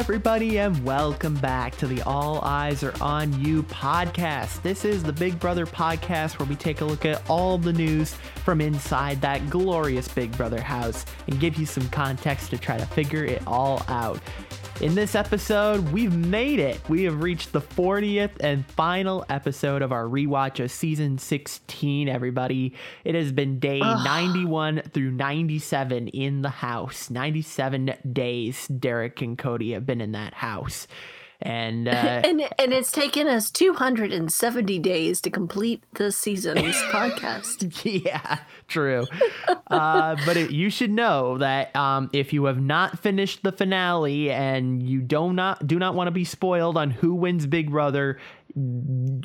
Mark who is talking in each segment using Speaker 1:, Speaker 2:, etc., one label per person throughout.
Speaker 1: everybody, and welcome back to the All Eyes Are On You podcast. This is the Big Brother podcast where we take a look at all the news from inside that glorious Big Brother house and give you some context to try to figure it all out. In this episode, we've made it. We have reached the 40th and final episode of our rewatch of season 16, everybody. It has been day Ugh. 91 through 97 in the house. 97 days Derrick and Cody have been in that house and uh,
Speaker 2: and and it's taken us 270 days to complete the season's podcast.
Speaker 1: Yeah, true. uh, but it, you should know that um, if you have not finished the finale and you do not do not want to be spoiled on who wins Big Brother,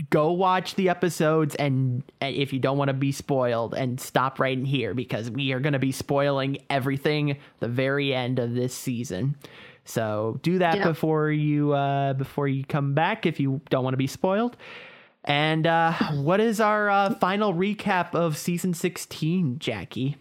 Speaker 1: go watch the episodes and if you don't want to be spoiled and stop right in here because we are going to be spoiling everything the very end of this season so do that before you uh, before you come back if you don't want to be spoiled. And uh, what is our uh, final recap of season 16, Jackie?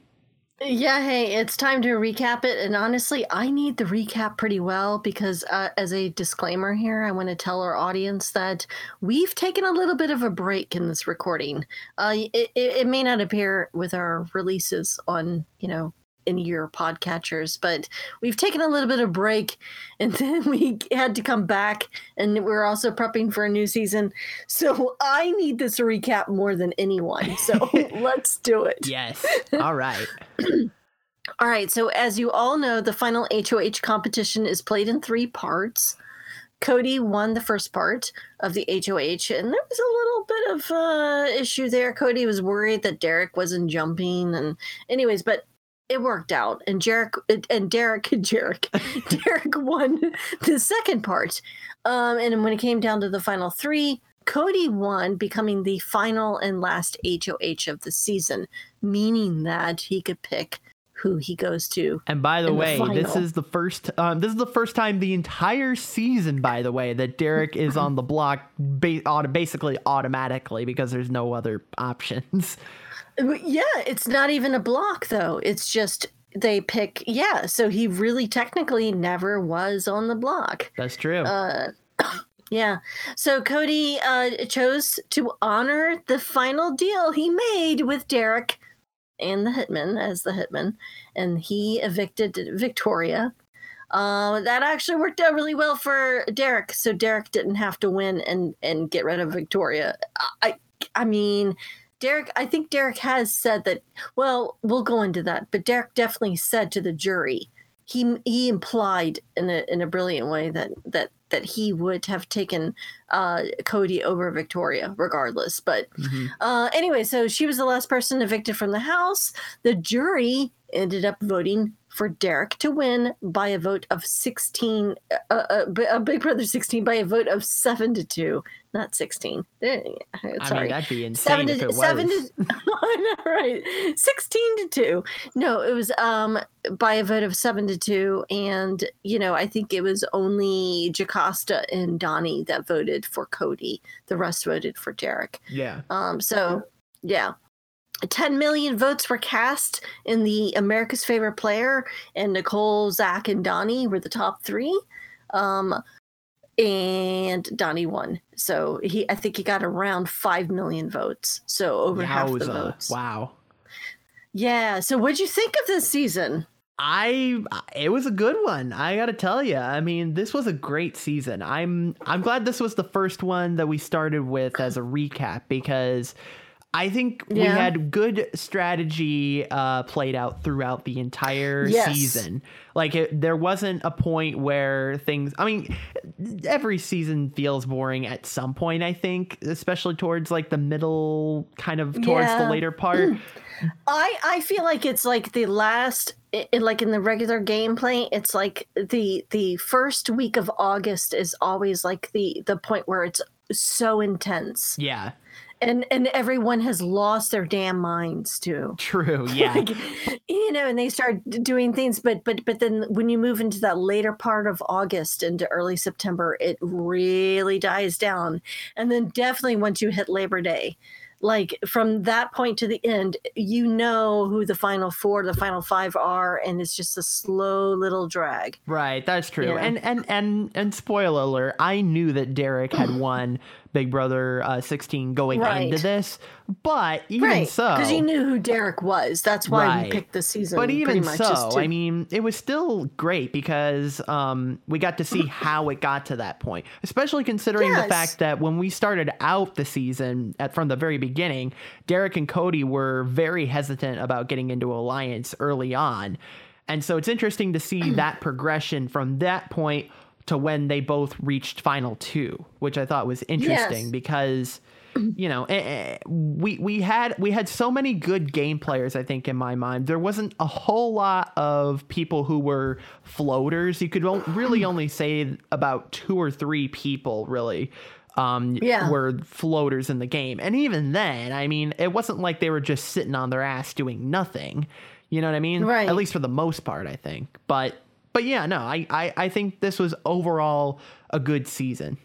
Speaker 2: Yeah, hey, it's time to recap it. And honestly, I need the recap pretty well because, uh, as a disclaimer here, I want to tell our audience that we've taken a little bit of a break in this recording. Uh, it, it may not appear with our releases on, you know, in your podcatchers, but we've taken a little bit of break and then we had to come back and we're also prepping for a new season. So I need this recap more than anyone. So let's do it.
Speaker 1: Yes. All right.
Speaker 2: all right. So as you all know, the final HOH competition is played in three parts. Cody won the first part of the HOH, and there was a little bit of uh, issue there. Cody was worried that Derrick wasn't jumping, and anyways, but it worked out and Jarek and Derrick and Jarek Derrick won the second part. Um, and when it came down to the final three, Cody won, becoming the final and last HOH of the season, meaning that he could pick who he goes to.
Speaker 1: And by the way, the this is the first um, this is the first time the entire season, by the way, that Derrick is on the block ba- basically automatically because there's no other options.
Speaker 2: Yeah, it's not even a block though. It's just they pick. Yeah, so he really technically never was on the block.
Speaker 1: That's true.
Speaker 2: Uh, yeah. So Cody uh, chose to honor the final deal he made with Derrick and the hitman as the hitman, and he evicted Victoria. Uh, that actually worked out really well for Derrick, so Derrick didn't have to win and and get rid of Victoria. I I mean, Derrick, I think Derrick has said that. Well, we'll go into that, but Derrick definitely said to the jury, he he implied in a in a brilliant way that that that he would have taken uh, Cody over Victoria regardless. But mm-hmm. uh, anyway, so she was the last person evicted from the house. The jury ended up voting for Derrick to win by a vote of 16, uh, uh, a Big Brother 16 by a vote of 7 to 2, not 16.
Speaker 1: Sorry. I mean, that'd be insane seven if to, it was. Seven to,
Speaker 2: right. 16 to 2. No, it was um by a vote of 7 to 2. And, you know, I think it was only Jocasta and Donnie that voted for Cody. The rest voted for Derrick.
Speaker 1: Yeah.
Speaker 2: Um. So, yeah. 10 million votes were cast in the America's Favorite Player, and Nicole, Zach, and Donnie were the top three. Um, and Donnie won. So he, I think he got around 5 million votes. So over Yowza. half the votes.
Speaker 1: Wow.
Speaker 2: Yeah. So what'd you think of this season?
Speaker 1: I it was a good one. I got to tell you. I mean, this was a great season. I'm I'm glad this was the first one that we started with as a recap because I think yeah. we had good strategy uh, played out throughout the entire yes. season. Like it, there wasn't a point where things. I mean, every season feels boring at some point. I think, especially towards like the middle, kind of towards yeah. the later part.
Speaker 2: I I feel like it's like the last, it, like in the regular gameplay, it's like the the first week of August is always like the the point where it's so intense.
Speaker 1: Yeah
Speaker 2: and and everyone has lost their damn minds too
Speaker 1: true yeah like,
Speaker 2: you know and they start doing things but but but then when you move into that later part of august into early september it really dies down and then definitely once you hit labor day like from that point to the end, you know who the final four, the final five are, and it's just a slow little drag.
Speaker 1: Right, that's true. Yeah. And and and and spoiler alert, I knew that Derrick had won Big Brother uh, 16 going right. into this, but even right. so,
Speaker 2: because you knew who Derrick was, that's why right. we picked the season.
Speaker 1: But even so,
Speaker 2: to...
Speaker 1: I mean, it was still great because um, we got to see how it got to that point, especially considering yes. the fact that when we started out the season at from the very beginning, Derrick and Cody were very hesitant about getting into alliance early on. And so it's interesting to see that progression from that point to when they both reached final two, which I thought was interesting yes. because you know eh, eh, we we had we had so many good game players i think in my mind. There wasn't a whole lot of people who were floaters. You could really only say about two or three people really um, yeah. were floaters in the game. And even then i mean it wasn't like they were just sitting on their ass doing nothing. You know what i mean?
Speaker 2: Right.
Speaker 1: at least for the most part i think. But but yeah, no, I, I, I think this was overall a good season.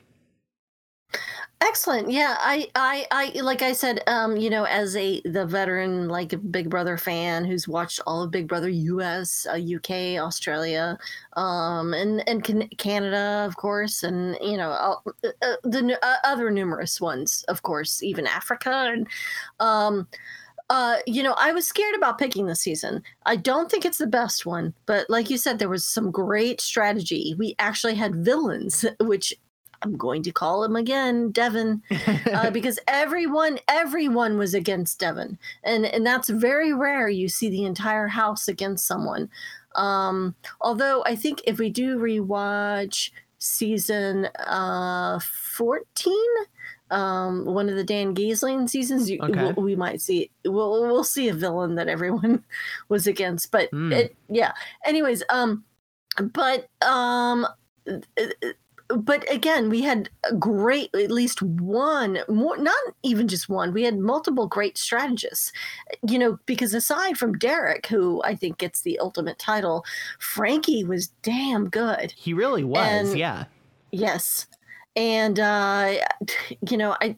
Speaker 2: Excellent. Yeah, I, I, I, like I said, um, you know, as a the veteran, like Big Brother fan who's watched all of Big Brother U.S., uh, U.K., Australia, um, and and Canada, of course, and you know, uh, uh, the uh, other numerous ones, of course, even Africa, and um, uh, you know, I was scared about picking this season. I don't think it's the best one, but like you said, there was some great strategy. We actually had villains, which I'm going to call him again, Devin, uh, because everyone, everyone was against Devin, and and that's very rare. You see the entire house against someone. Um, although I think if we do rewatch season uh, 14 um, one of the Dan Gheesling seasons, you, okay. we, we, might see we'll we'll see a villain that everyone was against. But mm. it, yeah. Anyways, um, but um, but again, we had a great, at least one more, not even just one. We had multiple great strategists, you know, because aside from Derrick, who I think gets the ultimate title, Frankie was damn good.
Speaker 1: He really was, and, yeah.
Speaker 2: Yes and uh, you know, I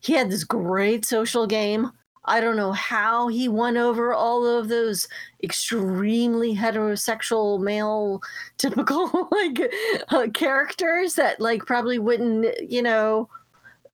Speaker 2: he had this great social game. I don't know how he won over all of those extremely heterosexual male typical like uh, characters that like probably wouldn't, you know,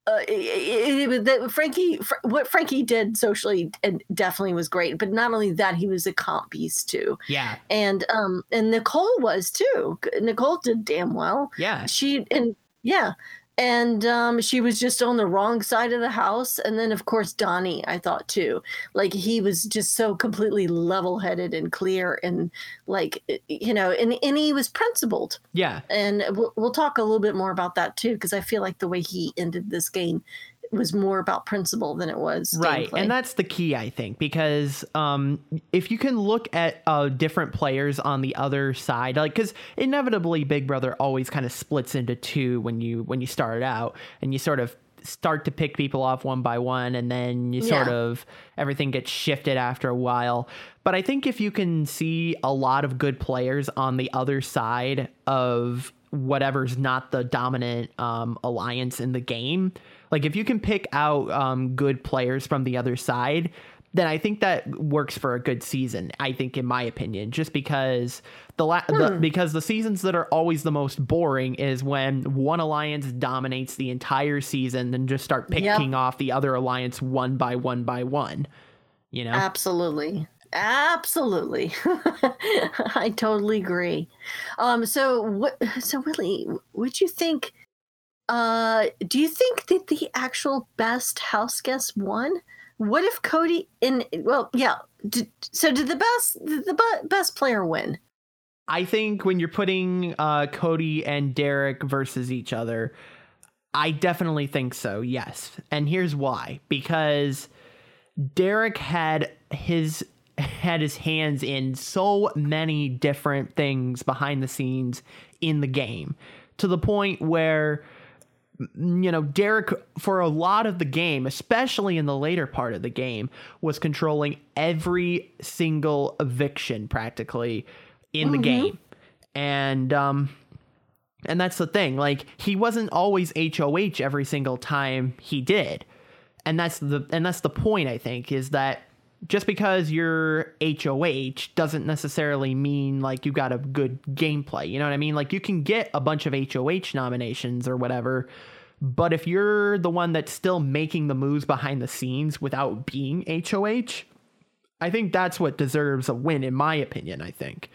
Speaker 2: uh, it, it, Frankie, fr- what Frankie did socially and definitely was great. But not only that, he was a comp piece too.
Speaker 1: Yeah,
Speaker 2: and um, and Nicole was too. Nicole did damn well.
Speaker 1: Yeah,
Speaker 2: she and yeah. And um, she was just on the wrong side of the house. And then, of course, Donnie, I thought too. Like he was just so completely level headed and clear and like, you know, and, and he was principled.
Speaker 1: Yeah.
Speaker 2: And we'll, we'll talk a little bit more about that too, because I feel like the way he ended this game was more about principle than it was
Speaker 1: right
Speaker 2: gameplay.
Speaker 1: and that's the key i think because um, if you can look at uh, different players on the other side like because inevitably big brother always kind of splits into two when you when you start out and you sort of start to pick people off one by one and then you sort yeah. of everything gets shifted after a while but i think if you can see a lot of good players on the other side of whatever's not the dominant um, alliance in the game like if you can pick out um, good players from the other side, then I think that works for a good season. I think, in my opinion, just because the, la- hmm. the because the seasons that are always the most boring is when one alliance dominates the entire season and just start picking yep. off the other alliance one by one by one. You know,
Speaker 2: absolutely. Absolutely. I totally agree. Um, so what so Willie, would you think uh, do you think that the actual best house guest won? What if Cody in well, yeah. Did, so did the best the best player win?
Speaker 1: I think when you're putting uh, Cody and Derrick versus each other, I definitely think so. Yes, and here's why: because Derrick had his had his hands in so many different things behind the scenes in the game to the point where you know, Derrick, for a lot of the game, especially in the later part of the game, was controlling every single eviction practically in mm-hmm. the game. And, um, and that's the thing. Like, he wasn't always HOH every single time he did. and that's the and that's the point I think is that just because you're HOH doesn't necessarily mean like you got a good gameplay. You know what I mean? Like you can get a bunch of HOH nominations or whatever, but if you're the one that's still making the moves behind the scenes without being HOH, I think that's what deserves a win, in my opinion. I think.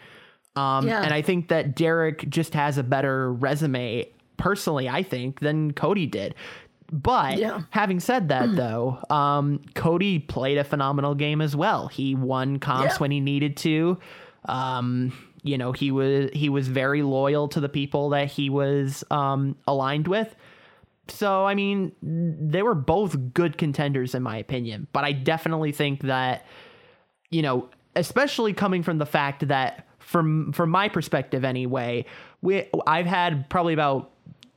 Speaker 1: Um, yeah. And I think that Derrick just has a better resume, personally, I think, than Cody did. But yeah. having said that, mm. though, um, Cody played a phenomenal game as well. He won comps yeah. when he needed to. Um, you know, he was he was very loyal to the people that he was um, aligned with. So, I mean, they were both good contenders in my opinion. But I definitely think that, you know, especially coming from the fact that from from my perspective anyway, we I've had probably about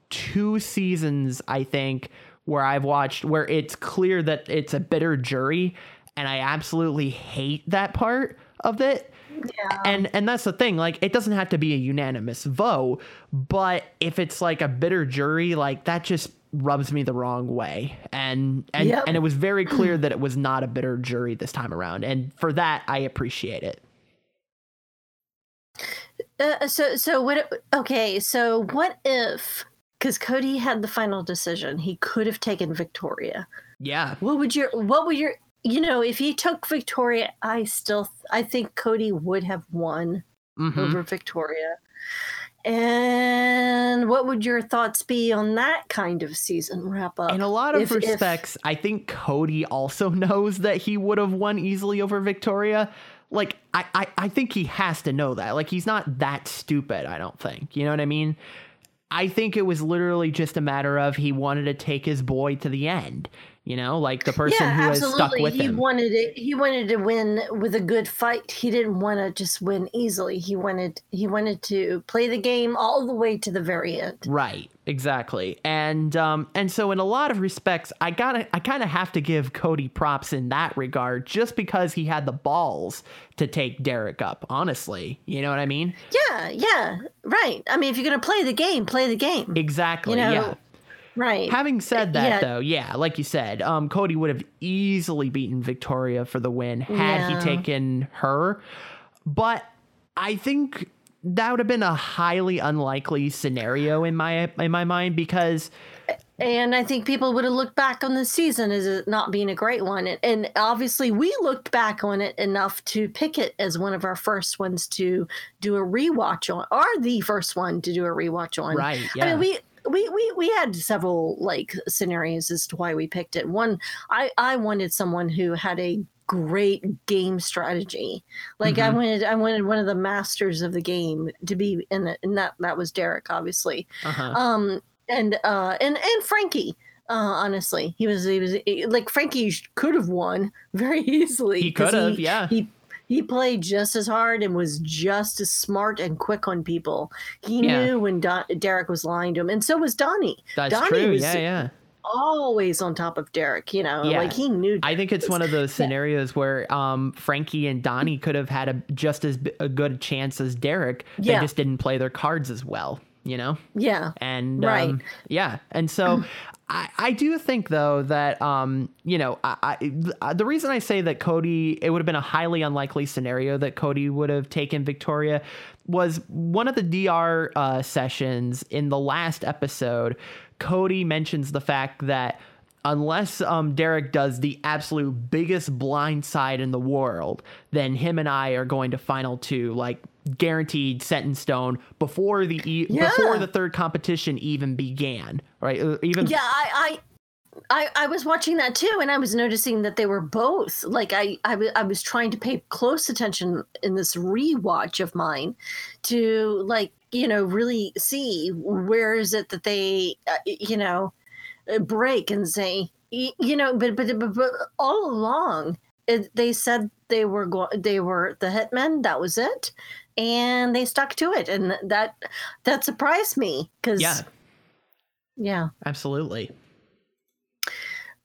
Speaker 1: two seasons, I think, where I've watched where it's clear that it's a bitter jury, and I absolutely hate that part of it. Yeah. And and that's the thing, like it doesn't have to be a unanimous vote, but if it's like a bitter jury, like that just rubs me the wrong way. And and yep. and it was very clear that it was not a bitter jury this time around. And for that I appreciate it.
Speaker 2: Uh, so so what okay, so what if because Cody had the final decision. He could have taken Victoria.
Speaker 1: Yeah.
Speaker 2: What would your what would your you know, if he took Victoria, I still I think Cody would have won mm-hmm. over Victoria. And what would your thoughts be on that kind of season wrap up?
Speaker 1: In a lot of if, respects, if... I think Cody also knows that he would have won easily over Victoria. Like, I, I, I think he has to know that. Like, he's not that stupid, I don't think. You know what I mean? I think it was literally just a matter of he wanted to take his boy to the end. You know, like the person yeah, who absolutely. has stuck with
Speaker 2: he
Speaker 1: him.
Speaker 2: He wanted it. He wanted to win with a good fight. He didn't want to just win easily. He wanted he wanted to play the game all the way to the very end.
Speaker 1: Right. Exactly. And um and so in a lot of respects, I gotta I kind of have to give Cody props in that regard, just because he had the balls to take Derrick up. Honestly, you know what I mean?
Speaker 2: Yeah. Yeah. Right. I mean, if you're gonna play the game, play the game.
Speaker 1: Exactly. You know? Yeah.
Speaker 2: Right.
Speaker 1: Having said that, yeah. though, yeah, like you said, um, Cody would have easily beaten Victoria for the win had yeah. he taken her. But I think that would have been a highly unlikely scenario in my in my mind because
Speaker 2: and I think people would have looked back on the season as it not being a great one. And obviously, we looked back on it enough to pick it as one of our first ones to do a rewatch on, or the first one to do a rewatch on.
Speaker 1: Right. Yeah.
Speaker 2: I mean, we we, we we had several like scenarios as to why we picked it. One, I I wanted someone who had a great game strategy. Like mm-hmm. I wanted I wanted one of the masters of the game to be in it, and that that was Derrick, obviously. Uh-huh. Um and uh and and Frankie. Uh, honestly, he was he was like Frankie could have won very easily.
Speaker 1: He could have, yeah.
Speaker 2: He he played just as hard and was just as smart and quick on people. He yeah. knew when Don- Derrick was lying to him, and so was Donnie.
Speaker 1: That's
Speaker 2: Donnie
Speaker 1: true.
Speaker 2: Was,
Speaker 1: yeah, yeah.
Speaker 2: Always on top of Derrick, you know, yeah. like he knew.
Speaker 1: I think it's one of those scenarios yeah. where um, Frankie and Donnie could have had a just as a good chance as Derrick. They yeah. just didn't play their cards as well you know?
Speaker 2: Yeah.
Speaker 1: And right. Um, yeah. And so I, I do think though that um, you know, I, I the reason I say that Cody it would have been a highly unlikely scenario that Cody would have taken Victoria was one of the DR uh, sessions in the last episode. Cody mentions the fact that unless um, Derrick does the absolute biggest blind side in the world, then him and I are going to final two. Like guaranteed set in stone before the e- yeah. before the third competition even began right uh, even
Speaker 2: yeah I, I i was watching that too and i was noticing that they were both like I, I, w- I was trying to pay close attention in this rewatch of mine to like you know really see where is it that they uh, you know uh, break and say you know but but, but, but all along it, they said they were going they were the hitmen that was it and they stuck to it and that that surprised me because
Speaker 1: yeah.
Speaker 2: Yeah.
Speaker 1: Absolutely.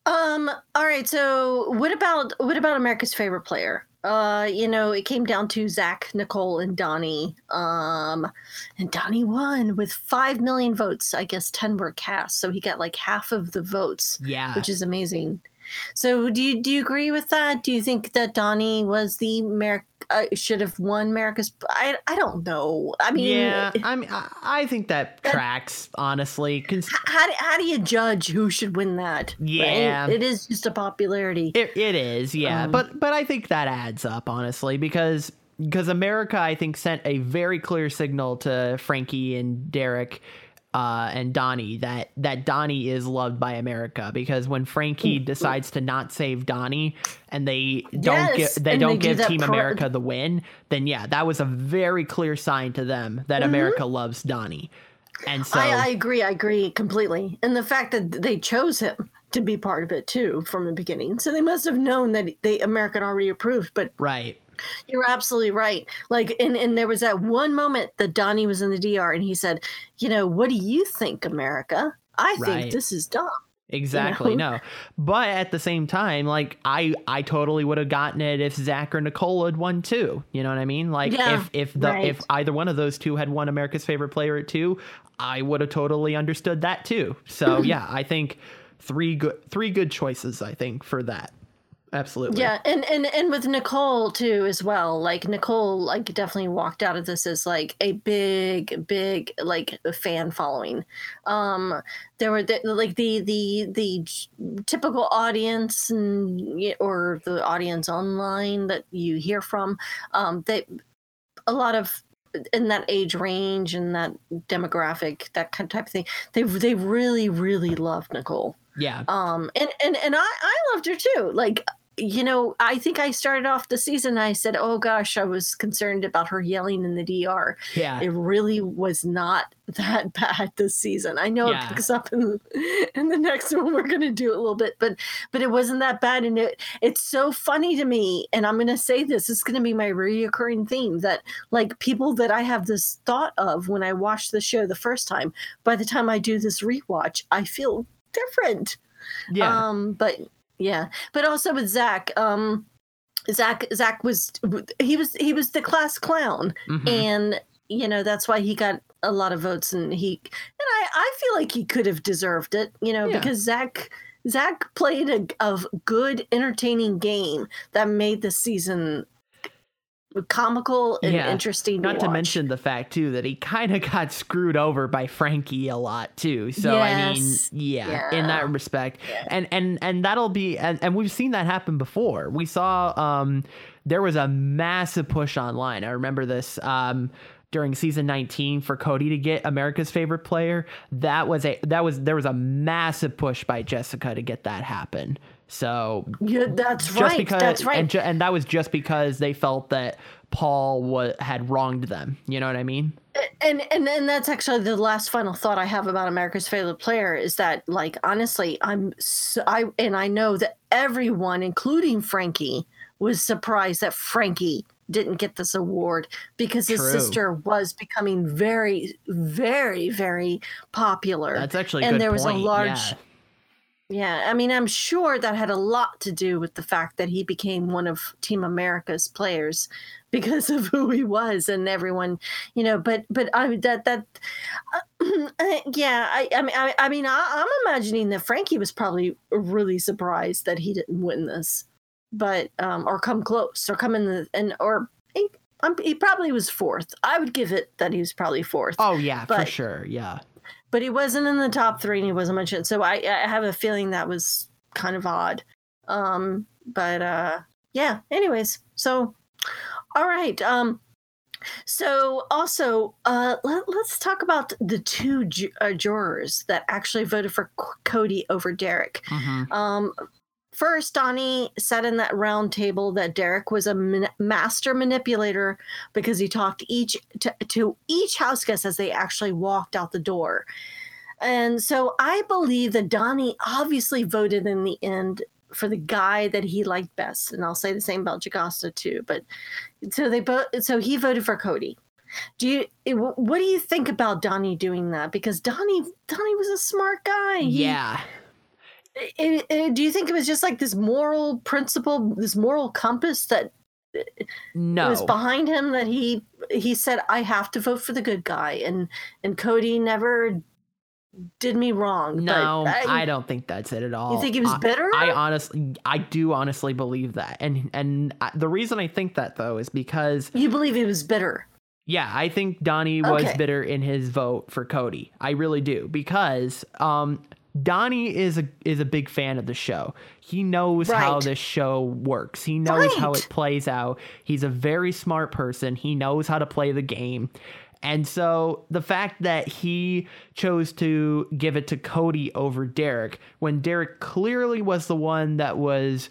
Speaker 2: Um all right so what about what about america's favorite player? Uh you know it came down to zach nicole and donnie. Um and donnie won with five million votes. I guess 10 were cast so he got like half of the votes
Speaker 1: yeah.
Speaker 2: which is amazing So do you do you agree with that? Do you think that Donnie was the America uh, should have won America's? I I don't know. I mean,
Speaker 1: yeah, I mean, I, think that, that tracks honestly. Cons-
Speaker 2: how do, how do you judge who should win that?
Speaker 1: Yeah,
Speaker 2: right? it is just a popularity.
Speaker 1: It, it is, yeah, um, but but I think that adds up honestly because because America I think sent a very clear signal to Frankie and Derrick uh, and Donnie that that Donnie is loved by America because when Frankie decides to not save Donnie and they don't
Speaker 2: yes,
Speaker 1: get they don't they give do Team pro- America the win, then yeah, that was a very clear sign to them that mm-hmm. America loves Donnie. And so
Speaker 2: I, I agree, I agree completely. And the fact that they chose him to be part of it too from the beginning, so they must have known that they American already approved. But
Speaker 1: right,
Speaker 2: you're absolutely right. Like, and, and there was that one moment that Donnie was in the DR and he said, You know, what do you think, America? I think right. this is dumb.
Speaker 1: Exactly. You know? No. But at the same time, like I I totally would have gotten it if Zach or Nicole had won too. You know what I mean? Like yeah, if if the right. if either one of those two had won America's favorite player at two, I would have totally understood that too. So yeah, I think three good three good choices, I think, for that absolutely.
Speaker 2: Yeah and and and with nicole too as well like nicole like definitely walked out of this as like a big big like fan following. Um there were the, like the the the typical audience and or the audience online that you hear from um they a lot of in that age range and that demographic that kind of type of thing they they really really loved nicole.
Speaker 1: Yeah.
Speaker 2: Um and and and i i loved her too. Like you know, I think I started off the season. I said, "Oh gosh, I was concerned about her yelling in the DR."
Speaker 1: Yeah,
Speaker 2: it really was not that bad this season. I know yeah. it picks up in, in the next one. We're going to do a little bit, but but it wasn't that bad, and it it's so funny to me. And I'm going to say this: it's going to be my reoccurring theme that like people that I have this thought of when I watch the show the first time. By the time I do this rewatch, I feel different.
Speaker 1: Yeah.
Speaker 2: Um, but yeah, but also with Zach, um, Zach Zach was he was he was the class clown, mm-hmm. and you know that's why he got a lot of votes, and he and I I feel like he could have deserved it, you know, yeah. because Zach Zach played a, a good, entertaining game that made the season comical and yeah. interesting.
Speaker 1: Not
Speaker 2: to,
Speaker 1: to, mention the fact too that he kind of got screwed over by Frankie a lot too. So yes. I mean, yeah, yeah, in that respect, yeah. and and and that'll be and, and we've seen that happen before. We saw um there was a massive push online. I remember this um during season 19 for Cody to get America's favorite player. That was a that was there was a massive push by Jessica to get that happen. So
Speaker 2: yeah, that's right.
Speaker 1: Because,
Speaker 2: that's right.
Speaker 1: And, ju- and that was just because they felt that Paul wa- had wronged them. You know what I mean?
Speaker 2: And and and that's actually the last final thought I have about America's favorite player is that like honestly I'm so, I and I know that everyone including Frankie was surprised that Frankie didn't get this award because his True. sister was becoming very very very popular.
Speaker 1: That's actually and there was point. a large yeah
Speaker 2: yeah, I mean, I'm sure that had a lot to do with the fact that he became one of Team America's players because of who he was and everyone, you know. But but I that that uh, yeah, I I mean I, I mean I, I'm imagining that Frankie was probably really surprised that he didn't win this, but um or come close or come in the and or. He, he probably was fourth. I would give it that he was probably fourth.
Speaker 1: Oh yeah, but, for sure. Yeah
Speaker 2: but he wasn't in the top three and he wasn't mentioned. So I, I have a feeling that was kind of odd. Um, but uh, yeah. Anyways, so all right. Um, so also, uh, let, us talk about the two ju- uh, jurors that actually voted for C- Cody over Derrick. Mm-hmm. Um, First, Donnie said in that round table that Derrick was a man- master manipulator because he talked each to, to each house guest as they actually walked out the door. And so I believe that Donnie obviously voted in the end for the guy that he liked best. And I'll say the same about Jocasta too. But so they both, so he voted for Cody. Do you, eh, what do you think about Donnie doing that? Because Donnie, Donnie was a smart guy.
Speaker 1: He, yeah
Speaker 2: it, it, do you think it was just like this moral principle, this moral compass that
Speaker 1: no
Speaker 2: was behind him that he he said I have to vote for the good guy and and Cody never did me wrong.
Speaker 1: No,
Speaker 2: but
Speaker 1: I, don't think that's it at all.
Speaker 2: You think he was
Speaker 1: I-
Speaker 2: bitter?
Speaker 1: I honestly, I do honestly believe that, and and I, the reason I think that though is because
Speaker 2: you believe he was bitter.
Speaker 1: yeah, I think Donnie was
Speaker 2: Okay.
Speaker 1: bitter in his vote for Cody. I really do because um, Donnie is a is a big fan of the show. He knows how this show works. He knows how it plays out. He's a very smart person. He knows how to play the game. And so the fact that he chose to give it to Cody over Derrick when Derrick clearly was the one that was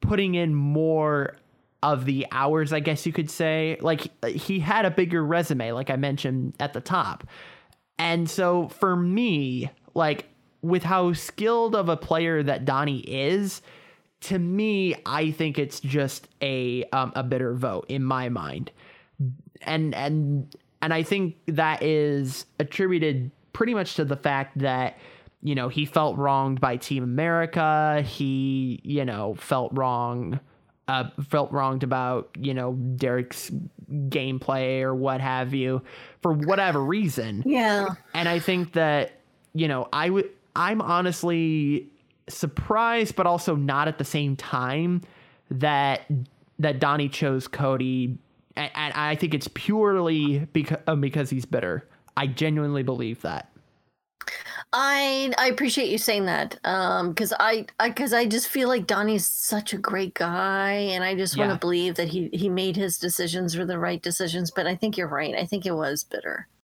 Speaker 1: putting in more of the hours, I guess you could say. Like he had a bigger resume, like I mentioned at the top. And so for me, like with how skilled of a player that Donnie is, to me, I think it's just a um, a bitter vote in my mind. And and and I think that is attributed pretty much to the fact that you know he felt wronged by Team America. He you know felt wrong, uh, felt wronged about you know Derrick's gameplay or what have you for whatever reason.
Speaker 2: Yeah.
Speaker 1: And I think that, you know, I would I'm honestly surprised but also not at the same time that that Donnie chose Cody and, and I think it's purely because because he's bitter. I genuinely believe that.
Speaker 2: I I appreciate you saying that um because I I because I just feel like Donnie's such a great guy and I just want
Speaker 1: Yeah.
Speaker 2: to believe that he he made his decisions were the right decisions but I think you're right I think it was bitter I, I, it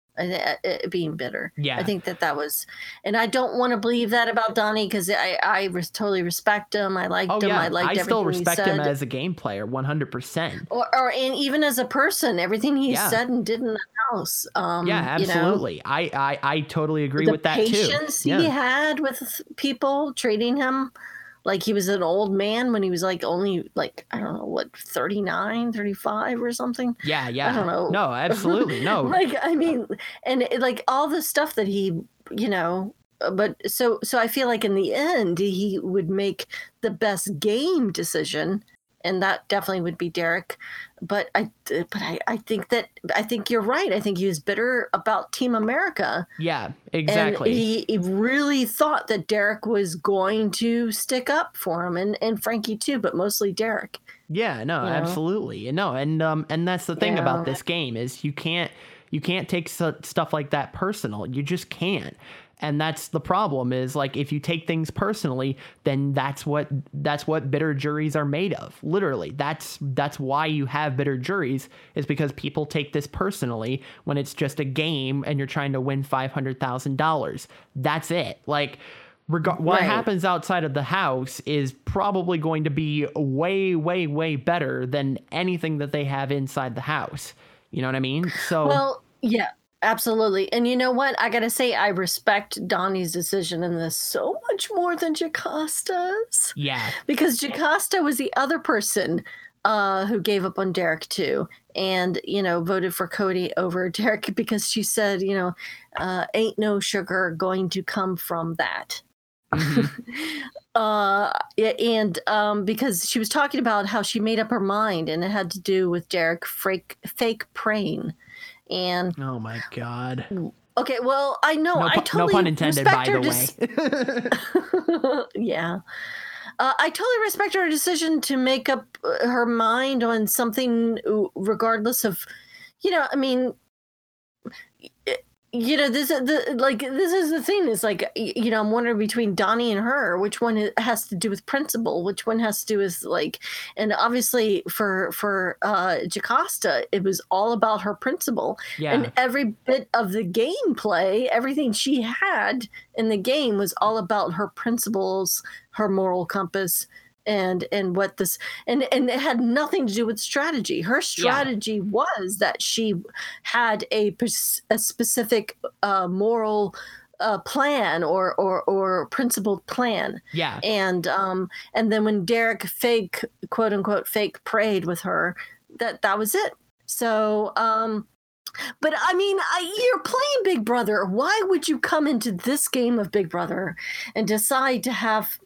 Speaker 2: being bitter
Speaker 1: Yeah.
Speaker 2: I think that that was and I don't want to believe that about Donnie because I I res- totally respect him I liked
Speaker 1: Oh
Speaker 2: him
Speaker 1: yeah,
Speaker 2: I liked
Speaker 1: I still respect him as a game player 100%.
Speaker 2: or, or and even as a person everything he
Speaker 1: Yeah.
Speaker 2: said and did in the house um
Speaker 1: yeah,
Speaker 2: you know?
Speaker 1: absolutely. I, I I totally agree with that too.
Speaker 2: patience he
Speaker 1: Yeah.
Speaker 2: had with people treating him like he was an old man when he was like only like i don't know what 39 35 or something
Speaker 1: Yeah, yeah.
Speaker 2: I don't know.
Speaker 1: No, absolutely. No.
Speaker 2: like i mean and it, like all the stuff that he you know uh, but so so i feel like in the end he would make the best game decision and that definitely would be derrick but i but i i think that i think you're right i think he was bitter about team america
Speaker 1: yeah, exactly.
Speaker 2: he, he really thought that Derrick was going to stick up for him and, and Frankie too, but mostly Derrick.
Speaker 1: Yeah, no,
Speaker 2: you know?
Speaker 1: absolutely. No, and um and that's the thing
Speaker 2: Yeah.
Speaker 1: about this game is you can't you can't take stuff like that personal. You just can't. And that's the problem is like if you take things personally, then that's what that's what bitter juries are made of. Literally. That's that's why you have bitter juries is because people take this personally when it's just a game and you're trying to win $500,000. That's it. Like Reg- what
Speaker 2: Right.
Speaker 1: happens outside of the house is probably going to be way, way, way better than anything that they have inside the house. You know what I mean? So,
Speaker 2: Well, yeah, absolutely. And you know what? I got to say, I respect Donnie's decision in this so much more than Jocasta's
Speaker 1: yeah,
Speaker 2: because Jocasta was the other person uh, who gave up on Derrick too. And, you know, voted for Cody over Derrick because she said, you know, uh, ain't no sugar going to come from that.
Speaker 1: Mhm.
Speaker 2: uh and um because she was talking about how she made up her mind and it had to do with Derrick fake fake praying and
Speaker 1: oh my God.
Speaker 2: okay well I know
Speaker 1: No,
Speaker 2: I
Speaker 1: pu- no
Speaker 2: totally
Speaker 1: pun intended, by the way.
Speaker 2: yeah uh, I totally respect her decision to make up uh, her mind on something uh, regardless of you know I mean you know this is the like this is the thing is like you know i'm wondering between donnie and her which one has to do with principle which one has to do with like and obviously for for uh jocasta it was all about her principle
Speaker 1: yeah.
Speaker 2: and every bit of the gameplay everything she had in the game was all about her principles her moral compass and and what this and and it had nothing to do with strategy her strategy was that she had a, a specific uh, moral uh, plan or or or principled plan
Speaker 1: yeah.
Speaker 2: and um and then when Derrick fake quote unquote fake prayed with her that that was it so um but I mean, I, you're playing Big Brother. Why would you come into this game of Big Brother and decide to have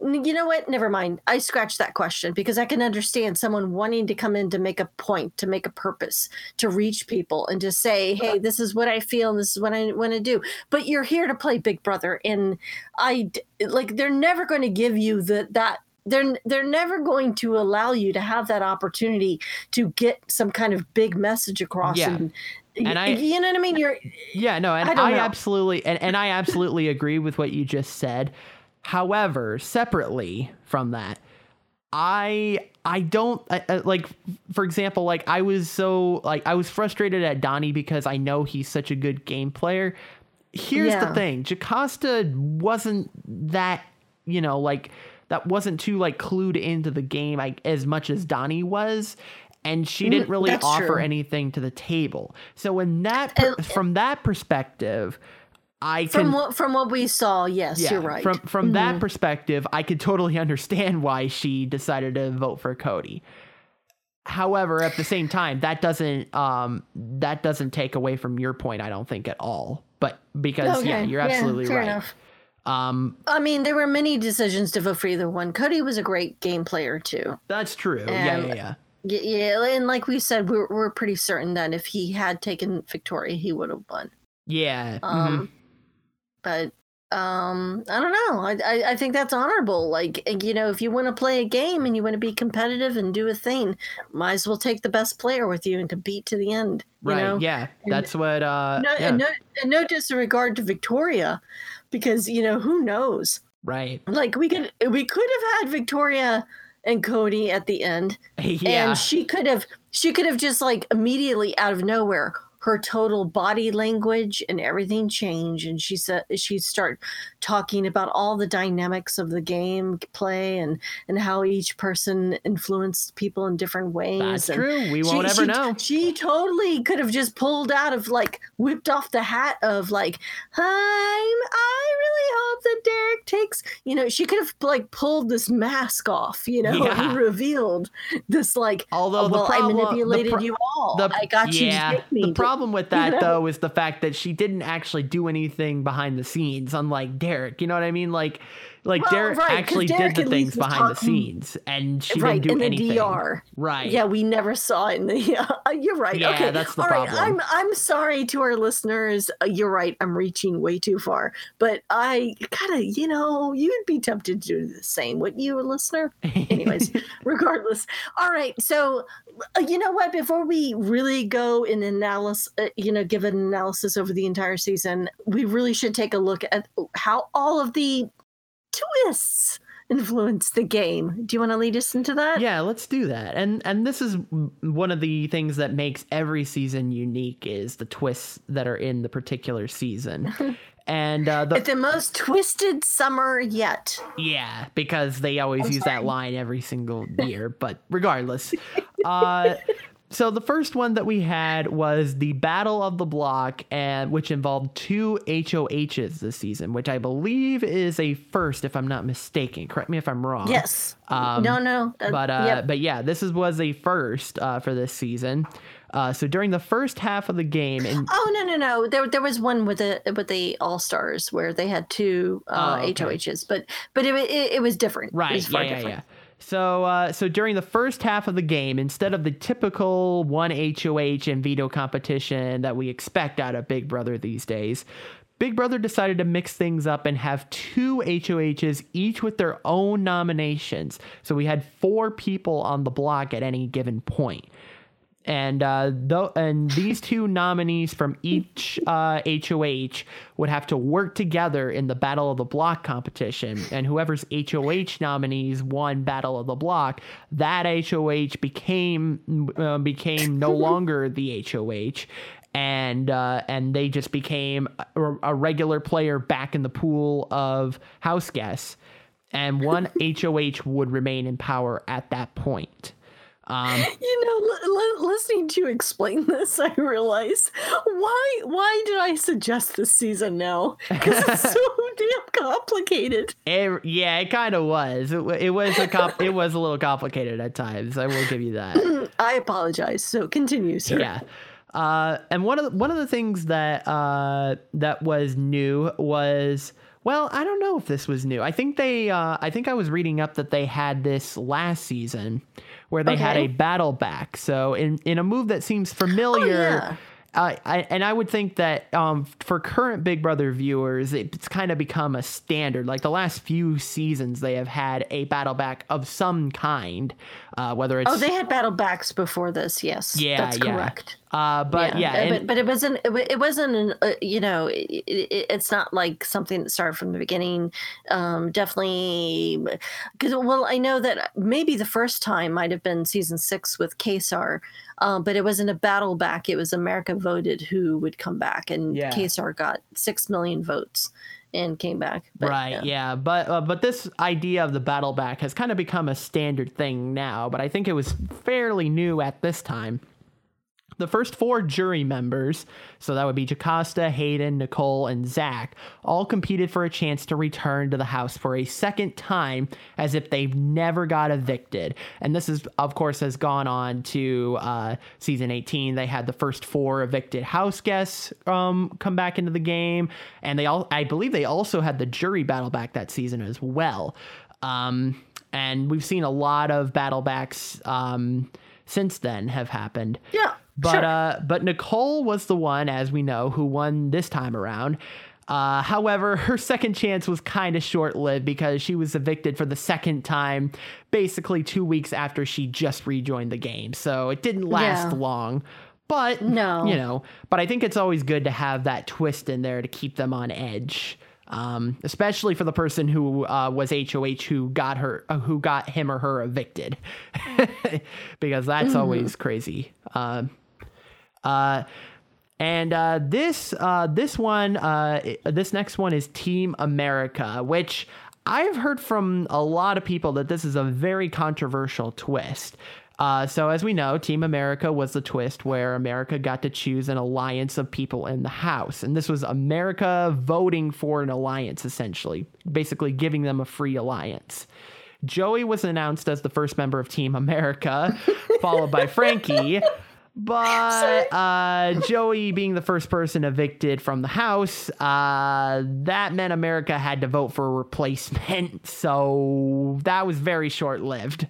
Speaker 2: You know what? Never mind. I scratched that question because I can understand someone wanting to come in to make a point, to make a purpose, to reach people and to say, "Hey, this is what I feel and this is what I want to do." But you're here to play Big Brother and I like they're never going to give you the that they're they're never going to allow you to have that opportunity to get some kind of big message across
Speaker 1: Yeah.
Speaker 2: and
Speaker 1: And I-
Speaker 2: you know what I mean? You're
Speaker 1: Yeah, no, and
Speaker 2: I
Speaker 1: I, absolutely and, and I absolutely agree with what you just said. However, separately from that, I I don't I, I- like for example, like I was so like I was frustrated at Donnie because I know he's such a good game player. Here's the thing, Jocasta wasn't that, you know, like that wasn't too like clued into the game like as much as Donnie was. And she didn't really
Speaker 2: Mm, that's
Speaker 1: offer
Speaker 2: true.
Speaker 1: anything to the table. So in that per-
Speaker 2: And-
Speaker 1: from that perspective, I
Speaker 2: from what from what we saw, yes,
Speaker 1: yeah,
Speaker 2: you're right.
Speaker 1: From from that perspective, I could totally understand why she decided to vote for Cody. However, at the same time, that doesn't um that doesn't take away from your point, I don't think at all. But because yeah, you're
Speaker 2: yeah,
Speaker 1: absolutely
Speaker 2: fair
Speaker 1: right.
Speaker 2: enough.
Speaker 1: Um
Speaker 2: I mean, there were many decisions to vote for either one. Cody was a great game player too.
Speaker 1: that's true. yeah,
Speaker 2: And-
Speaker 1: yeah, yeah.
Speaker 2: Y- Yeah, and like we said, we're we're pretty certain that if he had taken Victoria, he would have won.
Speaker 1: Yeah. mhm.
Speaker 2: Um, but um, I don't know. I, I I think that's honorable. Like you know, if you want to play a game and you want to be competitive and do a thing, might as well take the best player with you and compete to the end. You
Speaker 1: right.
Speaker 2: know?
Speaker 1: yeah.
Speaker 2: And-
Speaker 1: That's what uh
Speaker 2: No,
Speaker 1: yeah,
Speaker 2: and no, and no disregard to Victoria, because you know who knows.
Speaker 1: right.
Speaker 2: Like we could we could have had Victoria and Cody at the end,
Speaker 1: yeah.
Speaker 2: and she could have she could have just like immediately out of nowhere her total body language and everything changed and she said she'd start talking about all the dynamics of the game play and and how each person influenced people in different ways
Speaker 1: that's
Speaker 2: and
Speaker 1: true. We
Speaker 2: she-
Speaker 1: won't ever
Speaker 2: she-
Speaker 1: know.
Speaker 2: She totally could have just pulled out of like whipped off the hat of like, I'm I really hope that Derrick takes you know, she could have like pulled this mask off, you know,
Speaker 1: Yeah.
Speaker 2: and revealed this like
Speaker 1: Although the
Speaker 2: well,
Speaker 1: problem,
Speaker 2: I manipulated
Speaker 1: the pro-
Speaker 2: you all.
Speaker 1: the-
Speaker 2: I got you to take me.
Speaker 1: The
Speaker 2: to-
Speaker 1: problem with that though is the fact that she didn't actually do anything behind the scenes, unlike Derrick. You know what I mean? Like, like
Speaker 2: Well,
Speaker 1: Derrick
Speaker 2: right,
Speaker 1: actually
Speaker 2: Derrick
Speaker 1: did the things behind the scenes, and she
Speaker 2: right
Speaker 1: didn't do
Speaker 2: in the. DR.
Speaker 1: Right.
Speaker 2: Yeah, we never saw it in the. Yeah, you're right.
Speaker 1: Yeah,
Speaker 2: okay,
Speaker 1: that's the
Speaker 2: All right,
Speaker 1: problem.
Speaker 2: I'm I'm sorry to our listeners. Uh, You're right. I'm reaching way too far, but I kind of, you know, you'd be tempted to do the same, wouldn't you, a listener? Anyways, regardless. All right. So, uh, you know what? Before we really go in analysis, uh, you know, give an analysis over the entire season, we really should take a look at how all of the twists influence the game. Do you want to lead us into that?
Speaker 1: yeah, let's do that. And and this is one of the things that makes every season unique is the twists that are in the particular season. and uh, the
Speaker 2: It's the most twisted summer yet.
Speaker 1: Yeah, because they always
Speaker 2: I'm
Speaker 1: use
Speaker 2: sorry.
Speaker 1: that line every single year. but regardless, uh, so the first one that we had was the Battle of the Block, and which involved two HOHs this season, which I believe is a first, if I'm not mistaken. Correct me if I'm wrong.
Speaker 2: Yes.
Speaker 1: Um,
Speaker 2: no, no. that-
Speaker 1: But uh,
Speaker 2: yep.
Speaker 1: but yeah, this is was a first uh, for this season. Uh, so during the first half of the game, and
Speaker 2: Oh no no no! There there was one with the with the All Stars where they had two uh,
Speaker 1: Oh, okay.
Speaker 2: HOHs, but but it, it it was different. It
Speaker 1: Right.
Speaker 2: was
Speaker 1: Yeah, yeah,
Speaker 2: different.
Speaker 1: yeah. So, uh, so during the first half of the game, instead of the typical one HOH and veto competition that we expect out of Big Brother these days, Big Brother decided to mix things up and have two HOHs, each with their own nominations. So we had four people on the block at any given point and uh, th- and these two nominees from each uh, HOH would have to work together in the Battle of the Block competition, and whoever's HOH nominees won Battle of the Block, that HOH became uh, became no longer the HOH. And uh, and they just became a, a regular player back in the pool of house guests, and one HOH would remain in power at that point. Um,
Speaker 2: You know, li- li- listening to you explain this, I realize why why did I suggest this season now? Because it's so damn complicated.
Speaker 1: It, yeah, it kind of was. It, it was a comp- it was a little complicated at times. I will give you that.
Speaker 2: I apologize. So continue, sir.
Speaker 1: Yeah. Uh, and one of the, one of the things that uh, that was new was Well, I don't know if this was new. I think they, uh, I think I was reading up that they had this last season where they had a battle back. So in in a move that seems familiar.
Speaker 2: Oh, yeah.
Speaker 1: Uh, I, and I would think that um, for current Big Brother viewers, it's kind of become a standard. Like the last few seasons, they have had a battle back of some kind, uh, whether it's
Speaker 2: Oh, they had battle backs before this. Yes.
Speaker 1: yeah,
Speaker 2: That's
Speaker 1: yeah.
Speaker 2: correct.
Speaker 1: Uh, but yeah,
Speaker 2: uh,
Speaker 1: and-
Speaker 2: but, but it wasn't. It, wasn't. An, uh, you know, it, it, it's not like something that started from the beginning. Um, definitely, because well, I know that maybe the first time might have been season six with Kaysar, um, but it wasn't a battle back. It was America voted who would come back, and
Speaker 1: Yeah.
Speaker 2: Kaysar got six million votes and came back. But,
Speaker 1: right, yeah, but uh, but this idea of the battle back has kind of become a standard thing now. But I think it was fairly new at this time. The first four jury members, so that would be Jocasta, Hayden, Nicole, and Zach, all competed for a chance to return to the house for a second time as if they've never got evicted. And this is, of course, has gone on to uh, season 18. They had the first four evicted house guests um, come back into the game. And they all, I believe they also had the jury battle back that season as well. Um, and we've seen a lot of battle backs um, since then have happened.
Speaker 2: yeah.
Speaker 1: But
Speaker 2: sure.
Speaker 1: uh, but Nicole was the one, as we know, who won this time around. Uh, however, her second chance was kind of short lived because she was evicted for the second time, basically two weeks after she just rejoined the game. So it didn't last
Speaker 2: Yeah.
Speaker 1: long. But
Speaker 2: No.
Speaker 1: you know, but I think it's always good to have that twist in there to keep them on edge. Um, especially for the person who uh, was HOH who got her, uh, who got him or her evicted, because that's always crazy. Um, uh, and uh, this uh, this one, uh, this next one is Team America, which I've heard from a lot of people that this is a very controversial twist. Uh, so as we know, Team America was the twist where America got to choose an alliance of people in the House, and this was America voting for an alliance, essentially, basically giving them a free alliance. Joey was announced as the first member of Team America, followed by Frankie. But uh, Joey being the first person evicted from the house, uh, that meant America had to vote for a replacement. So that was very short lived.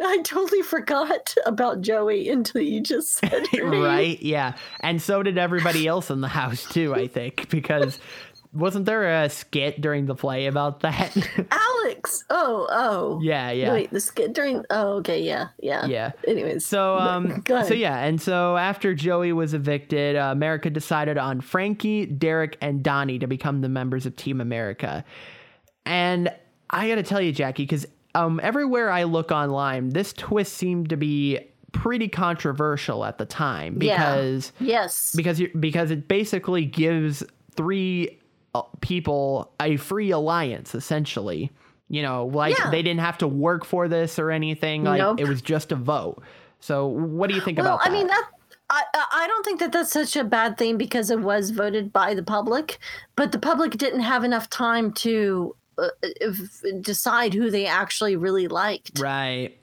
Speaker 2: I totally forgot about Joey until you just said name.
Speaker 1: right? Yeah. And so did everybody else in the house, too, I think, because wasn't there a skit during the play about that?
Speaker 2: Alex. Oh, oh.
Speaker 1: yeah, yeah.
Speaker 2: Wait, the skit during. Oh, okay, yeah, yeah.
Speaker 1: Yeah.
Speaker 2: Anyways,
Speaker 1: So um so yeah, and so after Joey was evicted, uh, America decided on Frankie, Derrick, and Donny to become the members of Team America. And I got to tell you, Jackie, because um everywhere I look online, this twist seemed to be pretty controversial at the time
Speaker 2: Yeah.
Speaker 1: because
Speaker 2: yes,
Speaker 1: because you, because it basically gives three people a free alliance essentially you know like
Speaker 2: Yeah.
Speaker 1: they didn't have to work for this or anything like
Speaker 2: Nope.
Speaker 1: it was just a vote so what do you think
Speaker 2: well,
Speaker 1: about
Speaker 2: I mean that. I, I I don't think that that's such a bad thing because it was voted by the public, but the public didn't have enough time to uh, if, decide who they actually really liked.
Speaker 1: right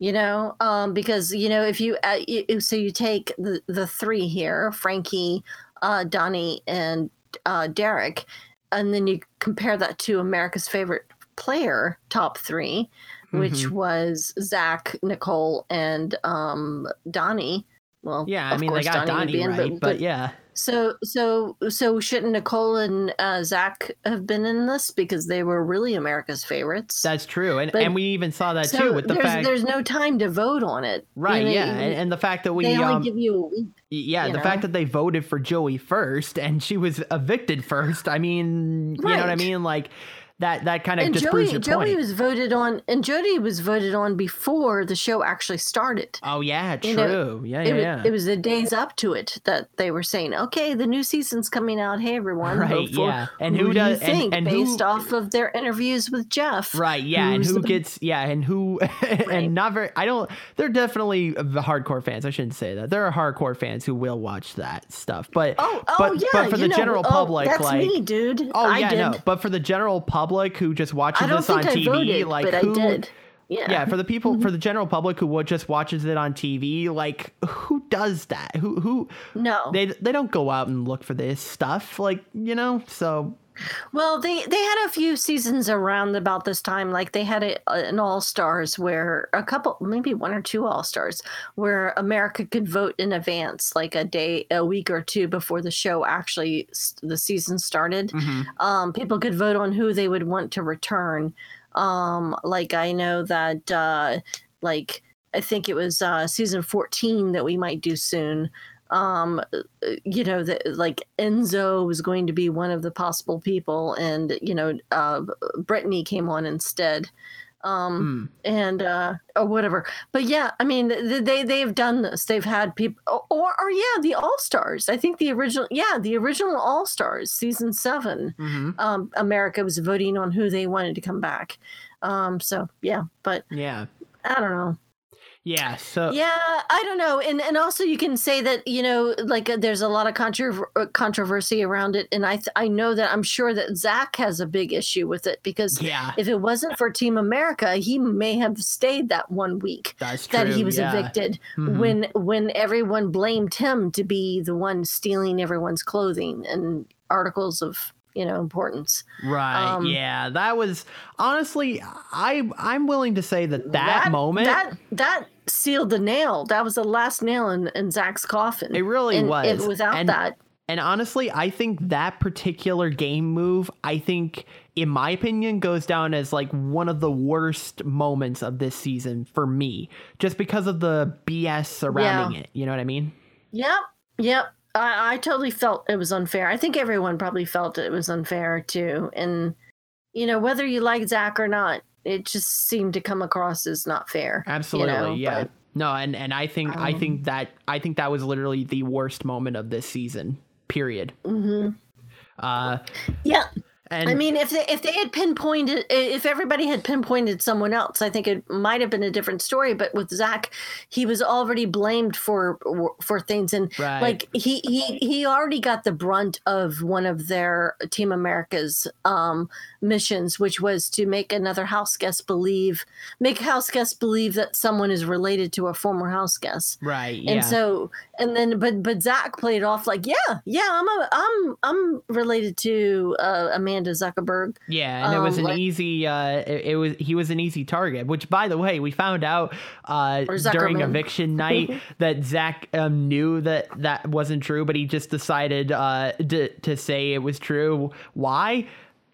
Speaker 2: you know um because you know if you uh, you, so you take the the three here frankie uh donny and uh derrick and then you compare that to america's favorite player top 3 which
Speaker 1: Mm-hmm.
Speaker 2: was zach nicole and um donny well
Speaker 1: yeah i mean they got donny
Speaker 2: be in,
Speaker 1: right but, yeah
Speaker 2: so so so shouldn't nicole and uh zach have been in this because they were really america's favorites
Speaker 1: that's true and
Speaker 2: But-
Speaker 1: and we even saw that
Speaker 2: so
Speaker 1: too with the
Speaker 2: there's,
Speaker 1: fact
Speaker 2: there's no time to vote on it
Speaker 1: right
Speaker 2: You know,
Speaker 1: yeah and, and the fact that we
Speaker 2: they only
Speaker 1: um
Speaker 2: give you a week.
Speaker 1: yeah the
Speaker 2: know?
Speaker 1: fact that they voted for joey first and she was evicted first i mean you know what i mean like that that kind of
Speaker 2: And
Speaker 1: just
Speaker 2: Joey,
Speaker 1: proves your
Speaker 2: Joey
Speaker 1: point
Speaker 2: was voted on, and Jody was voted on before the show actually started.
Speaker 1: oh yeah true
Speaker 2: You know,
Speaker 1: yeah
Speaker 2: It
Speaker 1: yeah
Speaker 2: was,
Speaker 1: yeah
Speaker 2: it was the days up to it that they were saying, "Okay, the new season's coming out. Hey, everyone,
Speaker 1: Right, yeah. And
Speaker 2: who,
Speaker 1: who
Speaker 2: do
Speaker 1: does- and-
Speaker 2: think
Speaker 1: and who-
Speaker 2: based off of their interviews with Jeff?
Speaker 1: Right, yeah, and who
Speaker 2: the-
Speaker 1: gets yeah, and who
Speaker 2: Right.
Speaker 1: and not very I don't they're definitely the hardcore fans. I shouldn't say that. There are hardcore fans who will watch that stuff. But
Speaker 2: Oh, oh
Speaker 1: but,
Speaker 2: yeah,
Speaker 1: but for the
Speaker 2: know,
Speaker 1: general
Speaker 2: oh,
Speaker 1: public
Speaker 2: that's
Speaker 1: like
Speaker 2: me, dude.
Speaker 1: Oh
Speaker 2: I
Speaker 1: yeah,
Speaker 2: did.
Speaker 1: no. But for the general public who just watches this on TV
Speaker 2: voted,
Speaker 1: like who
Speaker 2: I did. Yeah.
Speaker 1: Yeah, for the people,
Speaker 2: Mm-hmm.
Speaker 1: for the general public who just watches it on TV, like who does that? Who who
Speaker 2: No.
Speaker 1: they they don't go out and look for this stuff, like you know. So
Speaker 2: Well, they they had a few seasons around about this time. Like they had a, an All Stars where a couple, maybe one or two All Stars, where America could vote in advance, like a day, a week or two before the show actually the season started. Um, people could vote on who they would want to return. Um, like I know that, uh, like I think it was uh, season fourteen that we might do soon um you know that like enzo was going to be one of the possible people and you know uh britney came on instead. Um
Speaker 1: mm,
Speaker 2: and uh or whatever. But yeah i mean th- they they've done this. They've had people or or yeah the all-stars. I think the original yeah the original all-stars season seven.
Speaker 1: Mhm.
Speaker 2: um america was voting on who they wanted to come back. Um so yeah but
Speaker 1: yeah,
Speaker 2: i don't know
Speaker 1: yeah. So
Speaker 2: yeah i don't know and and also you can say that you know like uh, there's a lot of contro- uh, controversy around it and i th- i know that i'm sure that zach has a big issue with it because
Speaker 1: yeah,
Speaker 2: if it wasn't for team america he may have stayed that one week
Speaker 1: that's true.
Speaker 2: that he was
Speaker 1: yeah.
Speaker 2: evicted
Speaker 1: Mhm.
Speaker 2: when when everyone blamed him to be the one stealing everyone's clothing and articles of you know importance
Speaker 1: Right.
Speaker 2: Um,
Speaker 1: yeah, that was honestly I I'm willing to say that that, moment
Speaker 2: that that sealed the nail that was the last nail in, in zach's coffin
Speaker 1: it really
Speaker 2: and
Speaker 1: was.
Speaker 2: It, without
Speaker 1: and,
Speaker 2: that
Speaker 1: and honestly, I think that particular game move, I think in my opinion goes down as like one of the worst moments of this season for me, just because of the BS surrounding it. You know what I mean?
Speaker 2: Yep. Yep. I, I totally felt it was unfair. I think everyone probably felt it was unfair too. And, you know, whether you like Zach or not, it just seemed to come across as not fair. you
Speaker 1: Absolutely.
Speaker 2: know,
Speaker 1: yeah.
Speaker 2: but-
Speaker 1: no, and and I think I
Speaker 2: Um,
Speaker 1: think that I think that was literally the worst moment of this season. Period.
Speaker 2: Mhm.
Speaker 1: Uh
Speaker 2: Yeah.
Speaker 1: And
Speaker 2: I mean, if they if they had pinpointed, if everybody had pinpointed someone else, I think it might have been a different story. But with Zach, he was already blamed for for things, and
Speaker 1: Right.
Speaker 2: like he he he already got the brunt of one of their Team America's um, missions, which was to make another house guest believe, make house guests believe that someone is related to a former house guest.
Speaker 1: right. Yeah.
Speaker 2: And so, and then, but but Zach played off like, yeah, yeah, I'm a, I'm I'm related to uh, Amanda Zuckerman.
Speaker 1: Yeah, and it was
Speaker 2: Um,
Speaker 1: an
Speaker 2: like-
Speaker 1: easy. Uh, it, it was he was an easy target. Which, by the way, we found out uh, during eviction night that Zach um, knew that that wasn't true, but he just decided uh, to to say it was true. Why?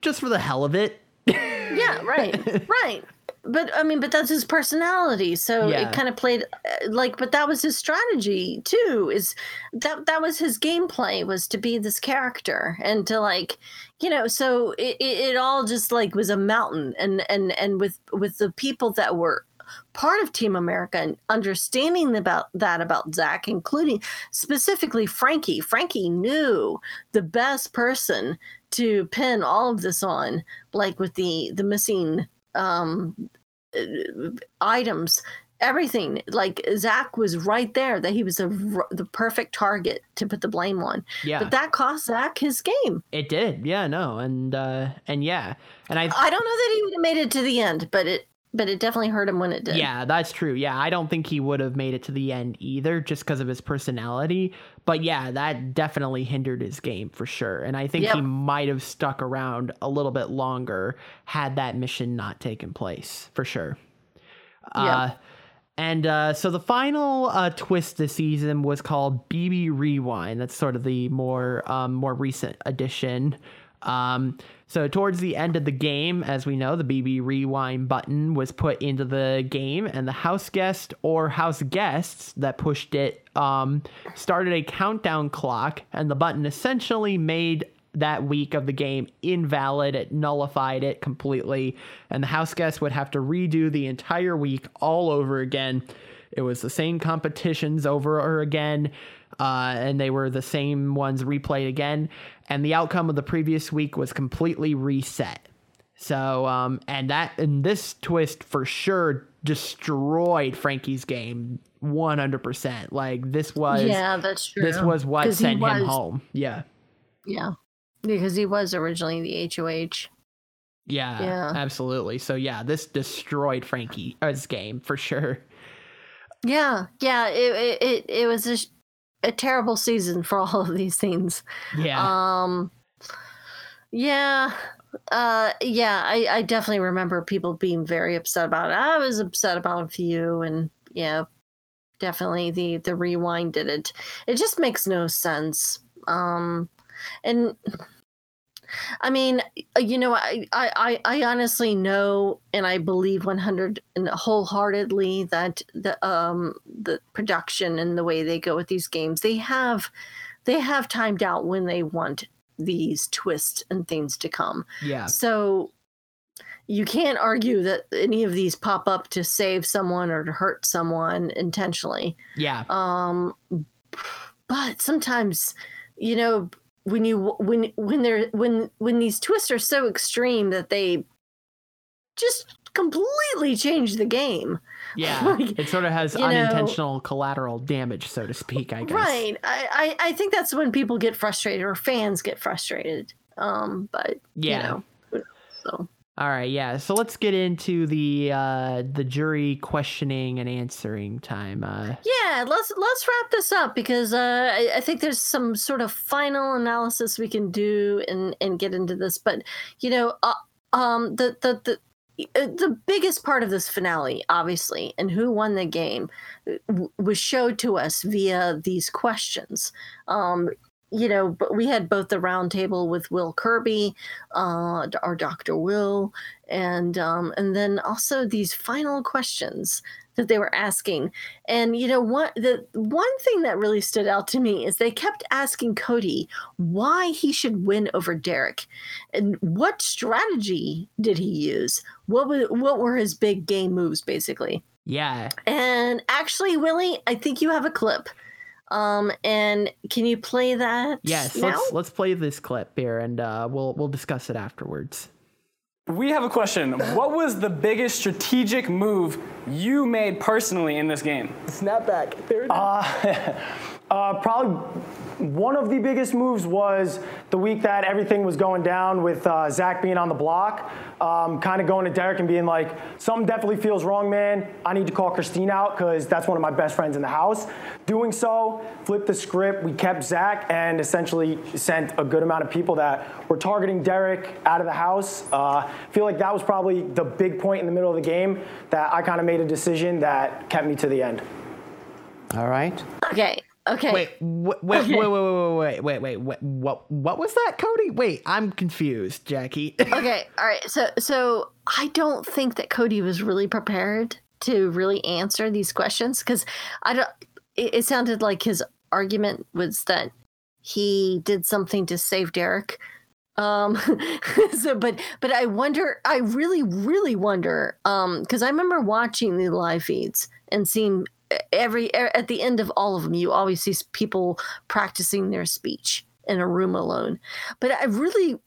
Speaker 1: Just for the hell of it.
Speaker 2: Yeah, right, right. But I mean, but that's his personality, so
Speaker 1: Yeah.
Speaker 2: it kind of played uh, like. But that was his strategy too. Is that that was his gameplay was to be this character and to like, you know. So it, it, it all just like was a mountain, and and and with with the people that were part of Team America and understanding about that about Zach, including specifically Frankie. Frankie knew the best person to pin all of this on, like with the the missing um items everything. Like zach was right there that he was the the perfect target to put the blame on.
Speaker 1: Yeah,
Speaker 2: but that cost zach his game.
Speaker 1: It did. Yeah, no, and uh, and yeah, and I
Speaker 2: i don't know that he would have made it to the end but it but it definitely hurt him when it did
Speaker 1: Yeah, that's true. Yeah, I don't think he would have made it to the end either just because of his personality. But yeah, that definitely hindered his game for sure. And I think he might have stuck around a little bit longer had that mission not taken place for sure. Uh, and uh, so the final uh, twist this season was called BB Rewind. That's sort of the more um, more recent addition. Um, so towards the end of the game, as we know, the BB Rewind button was put into the game, and the house guest or house guests that pushed it um, started a countdown clock, and the button essentially made that week of the game invalid. It nullified it completely, and the house guests would have to redo the entire week all over again. It was the same competitions over again, uh, and they were the same ones replayed again. And the outcome of the previous week was completely reset. So, um, and that and this twist for sure destroyed Frankie's game 100%. Like this was
Speaker 2: yeah that's true
Speaker 1: this was what sent him
Speaker 2: was-
Speaker 1: home. Yeah.
Speaker 2: yeah because he was originally the hoh
Speaker 1: Yeah,
Speaker 2: Yeah.
Speaker 1: absolutely. So yeah, this destroyed Frankie's game for sure.
Speaker 2: Yeah, yeah. It it it, it was a, sh- a terrible season for all of these things.
Speaker 1: Yeah.
Speaker 2: Um, yeah, uh, yeah. I I definitely remember people being very upset about it. I was upset about a few, and yeah, definitely the the rewind did it. It just makes no sense. Um, and I mean, uh, you know, I, I, I- I honestly know and I believe 100 and wholeheartedly that the um the production and the way they go with these games, they have they have timed out when they want these twists and things to come.
Speaker 1: yeah.
Speaker 2: So you can't argue that any of these pop up to save someone or to hurt someone intentionally.
Speaker 1: Yeah.
Speaker 2: Um, but sometimes, you know, when you when when they're when when these twists are so extreme that they just completely change the game.
Speaker 1: Yeah.
Speaker 2: Like,
Speaker 1: it sort of has
Speaker 2: you know-
Speaker 1: unintentional collateral damage, so to speak, I guess.
Speaker 2: Right. I, I I think that's when people get frustrated or fans get frustrated. Um, but
Speaker 1: Yeah.
Speaker 2: you know, so
Speaker 1: All right, yeah. So let's get into the uh the jury questioning and answering time. Uh
Speaker 2: Yeah, let's let's wrap this up because uh, I, I think there's some sort of final analysis we can do and and get into this. But you know, uh, um, the the the uh, the biggest part of this finale, obviously, and who won the game, uh, w- was showed to us via these questions. Um, you know, but we had both the round table with Will Kirby, uh, our Dr. Will, and um, and then also these final questions that they were asking. And you know what? The one thing that really stood out to me is they kept asking Cody why he should win over Derrick, and what strategy did he use? What was what were his big game moves, basically?
Speaker 1: yeah.
Speaker 2: And actually, Willie, I think you have a clip. Um, and can you play that?
Speaker 1: Yes,
Speaker 2: now?
Speaker 1: let's let's play this clip here and uh we'll we'll discuss it afterwards.
Speaker 3: We have a question. What was the biggest strategic move you made personally in this game?
Speaker 4: Snapback. There it is.
Speaker 5: Uh, probably one of the biggest moves was the week that everything was going down with uh, Zach being on the block, um, kind of going to Derrick and being like, something definitely feels wrong, man. I need to call Christine out because that's one of my best friends in the house. Doing so, flipped the script. We kept Zach and essentially sent a good amount of people that were targeting Derrick out of the house. Uh, I feel like that was probably the big point in the middle of the game that I kind of made a decision that kept me to the end.
Speaker 4: All right.
Speaker 2: Okay. Okay.
Speaker 1: Wait, wait, wait,
Speaker 2: Okay.
Speaker 1: wait, wait, wait, wait, wait, wait, what what was that, Cody? Wait, I'm confused, Jackie.
Speaker 2: okay all right so so i don't think that cody was really prepared to really answer these questions because i don't it, it sounded like his argument was that he did something to save derrick um so but but i wonder i really really wonder um because i remember watching the live feeds and seeing every at the end of all of them you always see people practicing their speech in a room alone but i really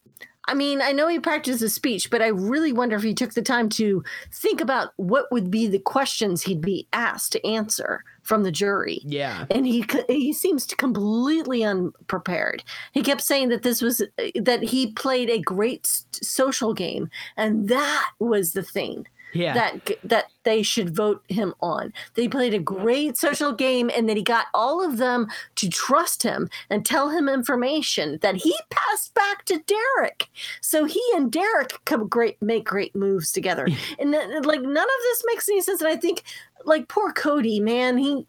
Speaker 2: I mean, I know he practiced practices speech, but I really wonder if he took the time to think about what would be the questions he'd be asked to answer from the jury.
Speaker 1: yeah.
Speaker 2: And he he seems completely unprepared. He kept saying that this was that he played a great social game, and that was the thing
Speaker 1: Yeah.
Speaker 2: that that they should vote him on. They played a great social game, and that he got all of them to trust him and tell him information that he passed back to Derrick. So he and Derrick could great make great moves together. and then, like none of this makes any sense. And I think like poor Cody, man, he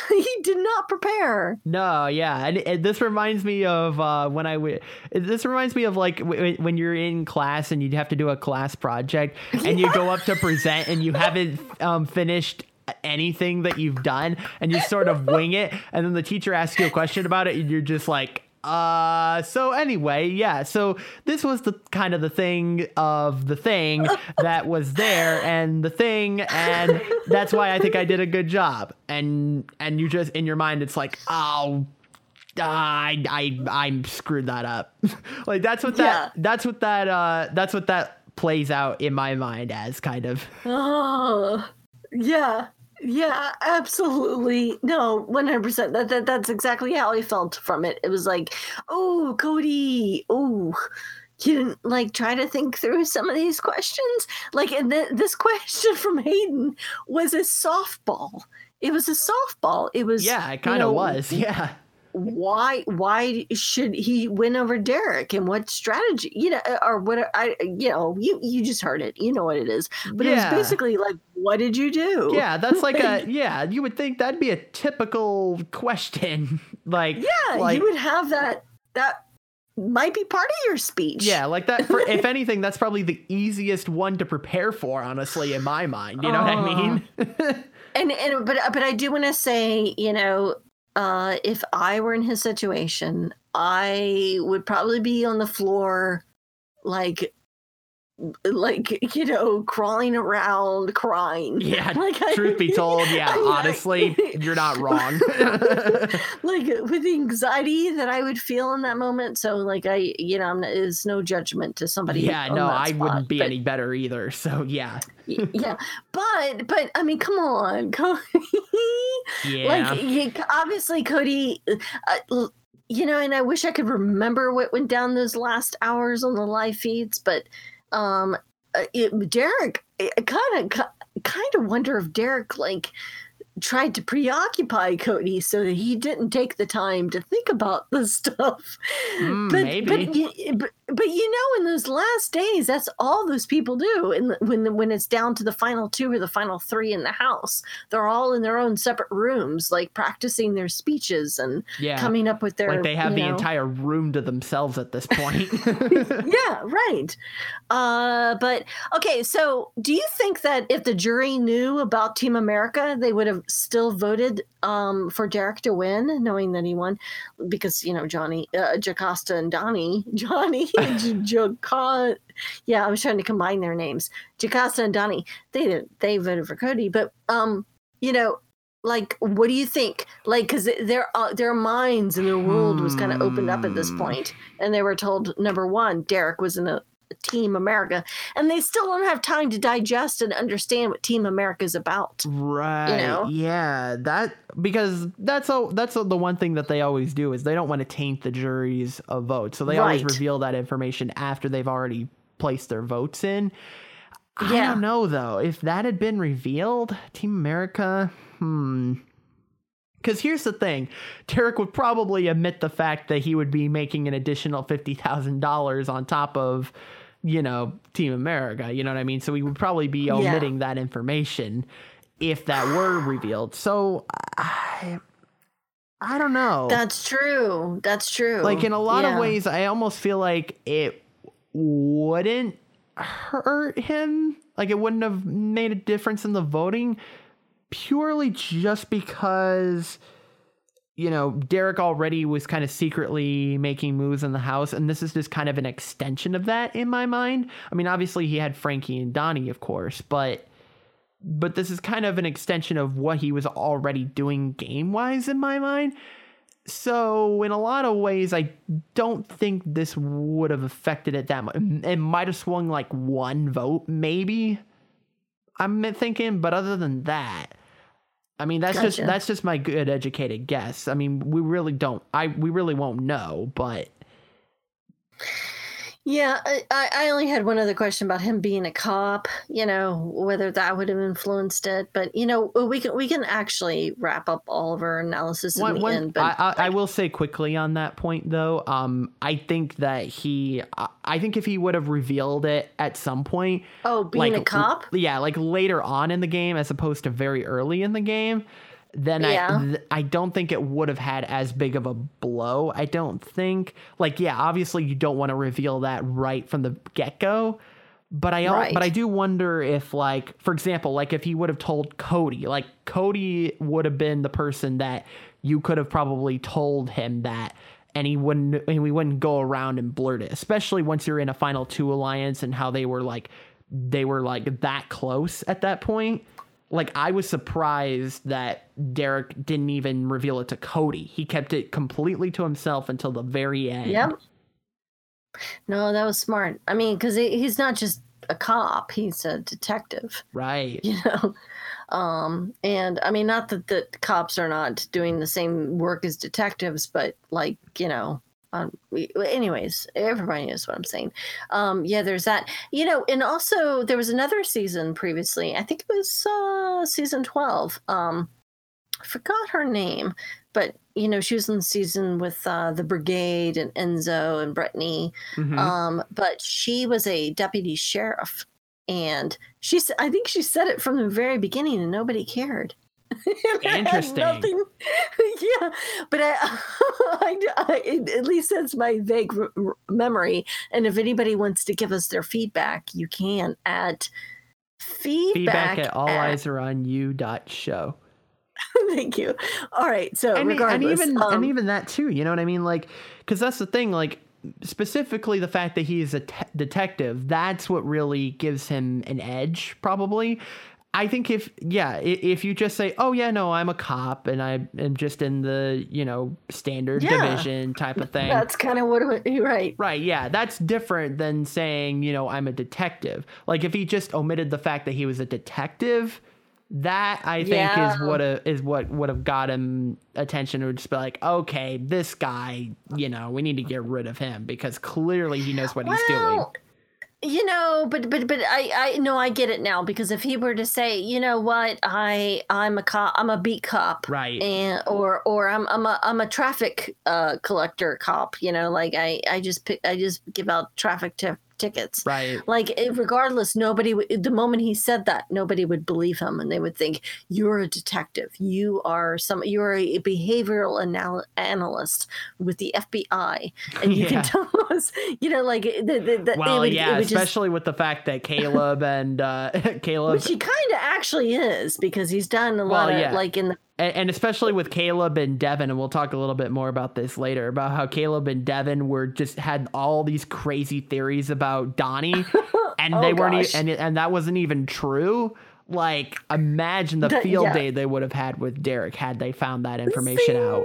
Speaker 2: he did not prepare.
Speaker 1: No, yeah, and, and this reminds me of uh, when I w- this reminds me of like w- when you're in class and you have to do a class project and you go up to present and you haven't um, finished anything that you've done and you sort of wing it and then the teacher asks you a question about it and you're just like uh so anyway yeah so this was the kind of the thing of the thing that was there and the thing and that's why i think i did a good job and and you just in your mind it's like oh I I I'm screwed that up. like that's what that
Speaker 2: Yeah.
Speaker 1: that's what that uh that's what that plays out in my mind as kind of.
Speaker 2: Oh, yeah. Yeah, absolutely. No, 100%. That, that that's exactly how I felt from it. It was like, "Oh, Cody. Oh, you didn't like try to think through some of these questions? Like, and th- this question from Hayden was a softball. It was a softball. It was
Speaker 1: Yeah, it kind of
Speaker 2: know,
Speaker 1: was. Yeah.
Speaker 2: Why? Why should he win over Derrick? And what strategy? You know, uh, or what? I you know, you you just heard it. You know what it is. But
Speaker 1: Yeah.
Speaker 2: it was basically like, what did you do?
Speaker 1: Yeah, that's like a yeah. You would think that'd be a typical question. like
Speaker 2: Yeah,
Speaker 1: like,
Speaker 2: you would have that. That might be part of your speech.
Speaker 1: Yeah, like that. For, if anything, that's probably the easiest one to prepare for. Honestly, in my mind, you know what I mean?
Speaker 2: and and but but I do want to say, you know, uh, if I were in his situation, I would probably be on the floor, like, like you know, crawling around, crying.
Speaker 1: yeah.
Speaker 2: Like, I-
Speaker 1: truth be told, yeah.
Speaker 2: I mean, I-
Speaker 1: honestly, you're not wrong.
Speaker 2: like with the anxiety that I would feel in that moment. So like I, you know, I'm, it's no judgment to somebody.
Speaker 1: yeah, no, I
Speaker 2: spot,
Speaker 1: wouldn't be
Speaker 2: but-
Speaker 1: any better either. So yeah,
Speaker 2: yeah, but but I mean, come on, Cody.
Speaker 1: yeah.
Speaker 2: Like you, obviously, Cody. Uh, you know, and I wish I could remember what went down those last hours on the live feeds, but um, uh, it, Derrick, I kind of kind of wonder if Derrick like tried to preoccupy Cody so that he didn't take the time to think about the stuff.
Speaker 1: Mm,
Speaker 2: but,
Speaker 1: maybe.
Speaker 2: but, but but you know, in those last days, that's all those people do. And when when it's down to the final two or the final three in the house, they're all in their own separate rooms, like practicing their speeches and
Speaker 1: yeah.
Speaker 2: coming up with their.
Speaker 1: like they have the
Speaker 2: know-
Speaker 1: entire room to themselves at this point.
Speaker 2: yeah, right. Uh, but okay, so do you think that if the jury knew about Team America, they would have still voted um, for Derrick to win, knowing that he won? Because you know Johnny, uh, Jocasta, and Donny, Johnny, Jocasta. Yeah, I was trying to combine their names. Jocasta and Donny, they did they voted for Cody, but um, you know. Like, what do you think? Like, because their uh, their minds and their world was kind of opened up at this
Speaker 1: Hmm.
Speaker 2: point, and they were told number one, Derrick was in a Team America, and they still don't have time to digest and understand what Team America is about.
Speaker 1: Right.
Speaker 2: You know?
Speaker 1: Yeah, that because that's a, that's a, the one thing that they always do is they don't want to taint the jury's uh, vote, so they always reveal that information after they've already placed their votes in. I
Speaker 2: Yeah.
Speaker 1: don't know though if that had been revealed, Team America, hmm. Because here's the thing, Derrick would probably admit the fact that he would be making an additional fifty thousand dollars on top of, you know, Team America. You know what I mean? So we would probably be omitting that information if that were revealed. So I, I don't know.
Speaker 2: That's true. That's true.
Speaker 1: like in a lot
Speaker 2: Yeah.
Speaker 1: of ways, I almost feel like it wouldn't hurt him. Like it wouldn't have made a difference in the voting purely just because you know Derrick already was kind of secretly making moves in the house and this is just kind of an extension of that in my mind. I mean obviously he had Frankie and Donny of course, but but this is kind of an extension of what he was already doing game-wise in my mind. So, in a lot of ways, I don't think this would have affected it that much. It might have swung like one vote, maybe. I'm thinking, but other than that, I mean, that's just that's just my good educated guess. I mean, we really don't. I we really won't know, but
Speaker 2: Yeah, I, I only had one other question about him being a cop. You know whether that would have influenced it, but you know we can we can actually wrap up all of our analysis in
Speaker 1: One-
Speaker 2: the
Speaker 1: one-
Speaker 2: end. But
Speaker 1: I, I, I will say quickly on that point, though. Um, I think that he, I- I think if he would have revealed it at some point,
Speaker 2: oh, being a cop.
Speaker 1: yeah, like later on in the game as opposed to very early in the game, then
Speaker 2: Yeah.
Speaker 1: I th- I don't think it would have had as big of a blow. I don't think like yeah, obviously you don't want to reveal that right from the get go. But I
Speaker 2: Right.
Speaker 1: but I do wonder if like for example like if he would have told Cody like Cody would have been the person that you could have probably told him that and he wouldn't and we wouldn't go around and blurt it especially once you're in a final two alliance and how they were like they were like that close at that point like I was surprised that Derrick didn't even reveal it to Cody. He kept it completely to himself until the very end.
Speaker 2: Yep. No, that was smart. I mean, because he's not just a cop; he's a detective.
Speaker 1: Right.
Speaker 2: You know, um, and I mean, not that the cops are not doing the same work as detectives, but like you know, Um, we- anyways, everybody knows what I'm saying. Um, yeah, there's that. You know, and also there was another season previously. I think it was uh, season 12. Um, I forgot her name, but you know, she was in the season with uh, the Brigade and Enzo and Britney.
Speaker 1: Mhm.
Speaker 2: Um, but she was a deputy sheriff, and she i think she said it from the very beginning, and nobody cared.
Speaker 1: Interesting.
Speaker 2: nothing- yeah, but I, I, I- at least that's my vague r- r- memory. And if anybody wants to give us their feedback, you can at feedback,
Speaker 1: Feedback at all eyes are on you dot show.
Speaker 2: Thank you. All right, so
Speaker 1: and,
Speaker 2: regardless,
Speaker 1: and even
Speaker 2: um,
Speaker 1: and even that too you know what i mean like because that's the thing like specifically the fact that he is a te- detective that's what really gives him an edge probably i think if yeah if you just say oh yeah no i'm a cop and i am just in the you know standard
Speaker 2: Yeah.
Speaker 1: division type of thing
Speaker 2: that's kind of what it, right.
Speaker 1: Right, yeah, that's different than saying, you know, I'm a detective. Like if he just omitted the fact that he was a detective, that I think
Speaker 2: Yeah.
Speaker 1: is what a, is what would have got him attention. It would just be like, okay, this guy, you know, we need to get rid of him because clearly he knows what he's doing.
Speaker 2: You know, but but but I I no I get it now because if he were to say, you know what, I I'm a cop, I'm a beat cop,
Speaker 1: Right.
Speaker 2: and or or I'm I'm a I'm a traffic uh collector cop, you know, like I I just pick I just give out traffic t- tickets.
Speaker 1: Right.
Speaker 2: Like eh, regardless, nobody. The moment he said that, nobody would believe him, and they would think you're a detective. You are some. You're a behavioral anal- analyst with the FBI, and you
Speaker 1: Yeah.
Speaker 2: can tell us. You know, like the, the, the,
Speaker 1: Well,
Speaker 2: would-
Speaker 1: yeah,
Speaker 2: would just-
Speaker 1: especially with the fact that Caleb and uh, Caleb
Speaker 2: which he kind of actually is because he's done a lot
Speaker 1: Well,
Speaker 2: of
Speaker 1: yeah.
Speaker 2: like in the
Speaker 1: and, and especially with Caleb and Devin, and we'll talk a little bit more about this later about how Caleb and Devin were just had all these crazy theories about Donny, and
Speaker 2: Oh,
Speaker 1: they weren't,
Speaker 2: gosh.
Speaker 1: and and that wasn't even true. Like, imagine the field
Speaker 2: yeah.
Speaker 1: day they would have had with Derrick had they found that information out.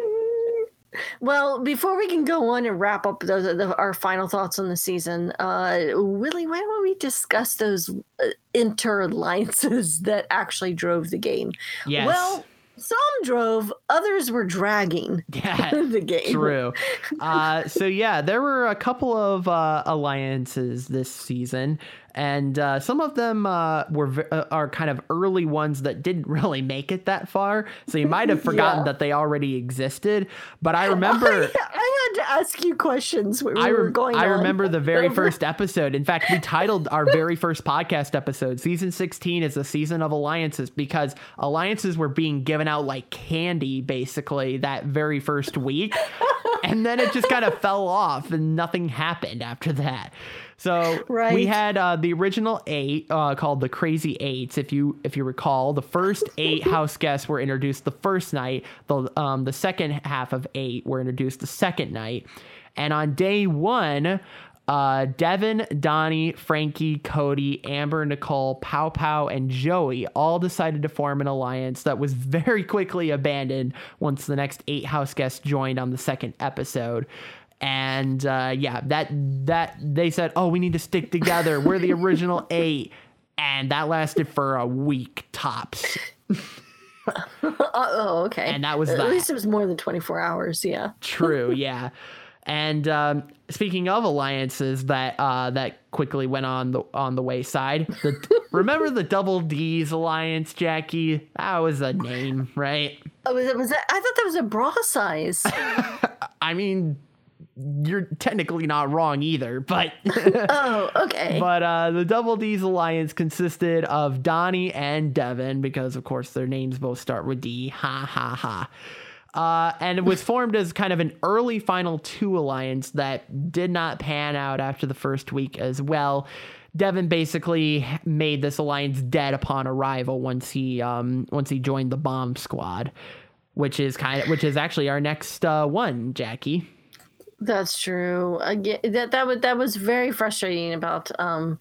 Speaker 2: Well, before we can go on and wrap up the, the, our final thoughts on the season, uh, Willie, why don't we discuss those uh, inter alliances that actually drove the game?
Speaker 1: Yes.
Speaker 2: Well, some drove, others were dragging
Speaker 1: Yeah,
Speaker 2: the game.
Speaker 1: True. Uh, so yeah, there were a couple of uh, alliances this season, and uh, some of them uh, were uh, are kind of early ones that didn't really make it that far. So you might have forgotten
Speaker 2: Yeah.
Speaker 1: that they already existed. But I remember.
Speaker 2: I, I had to ask you questions when we
Speaker 1: I,
Speaker 2: were going
Speaker 1: I
Speaker 2: on.
Speaker 1: remember the very first episode. In fact, we titled our very first podcast episode "Season 16 is the season of alliances" because alliances were being given out like candy, basically that very first week, and then it just kind of fell off, and nothing happened after that. So
Speaker 2: right.
Speaker 1: we had uh, the original eight uh, called the Crazy Eights. If you if you recall, the first eight house guests were introduced the first night. The um, the second half of eight were introduced the second night, and on day one. Uh, Devin, Donny, Frankie, Cody, Amber, Nicole, Pow Pow, and Joey all decided to form an alliance that was very quickly abandoned once the next eight house guests joined on the second episode and uh, yeah, that that they said, "Oh, we need to stick together. We're the original eight. and that lasted for a week tops.
Speaker 2: oh, okay.
Speaker 1: And that was
Speaker 2: At
Speaker 1: that.
Speaker 2: least it was more than 24 hours. Yeah.
Speaker 1: True, yeah. And um, speaking of alliances that uh, that quickly went on the on the wayside, the, remember the Double D's alliance, Jackie? That was a name, right?
Speaker 2: Oh, was it, was that, I thought that was a bra size.
Speaker 1: I mean, you're technically not wrong either, but
Speaker 2: oh, okay.
Speaker 1: but uh, the Double D's alliance consisted of Donny and Devin because, of course, their names both start with D. Ha ha ha. Uh, and it was formed as kind of an early Final Two alliance that did not pan out after the first week as well. Devin basically made this alliance dead upon arrival once he um, once he joined the bomb squad, which is kind of which is actually our next uh, one, Jackie.
Speaker 2: That's true. Again, that that was that was very frustrating about um,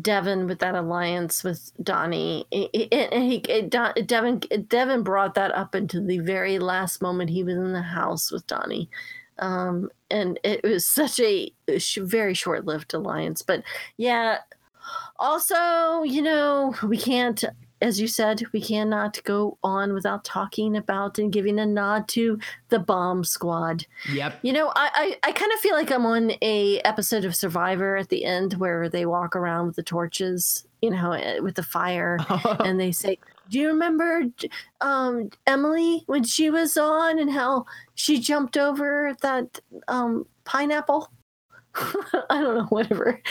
Speaker 2: Devin with that alliance with Donny. It, it, he it, Don, Devin Devin brought that up into the very last moment he was in the house with Donny, um, and it was such a very short lived alliance. But yeah, also you know we can't as you said, we cannot go on without talking about and giving a nod to the bomb squad.
Speaker 1: Yep.
Speaker 2: You know, I, I, I kind of feel like I'm on a episode of Survivor at the end where they walk around with the torches, you know, eh, with the fire, and they say, "Do you remember um, Emily when she was on and how she jumped over that um, pineapple?" I don't know, whatever.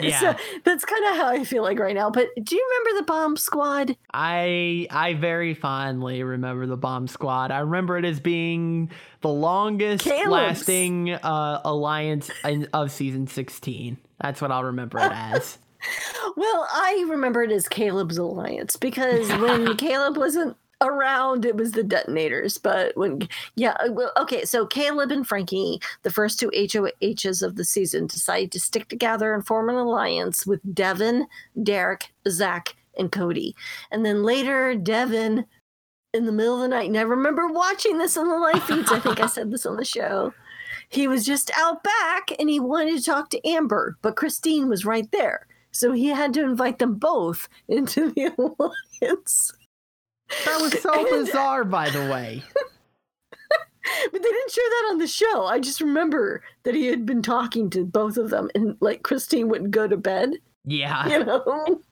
Speaker 1: Yeah.
Speaker 2: so that's kind of how I feel like right now. But do you remember the bomb squad?
Speaker 1: I I very fondly remember the bomb squad. I remember it as being the longest
Speaker 2: Caleb's.
Speaker 1: lasting uh, alliance in, of season 16. That's what I'll remember it as.
Speaker 2: Well, I remember it as Caleb's alliance because when Caleb wasn't around, it was the detonators. But when, yeah, uh, okay, so Caleb and Frankie, the first two HOHs of the season, decided to stick together and form an alliance with Devin, Derrick, Zach, and Cody. And then later, Devin, in the middle of the night, and I remember watching this on the live feeds. I think I said this on the show. He was just out back and he wanted to talk to Amber, but Christine was right there. So he had to invite them both into the alliance.
Speaker 1: That was so bizarre, by the way.
Speaker 2: But they didn't show that on the show. I just remember that he had been talking to both of them and like Christine wouldn't go to bed,
Speaker 1: Yeah.
Speaker 2: you know?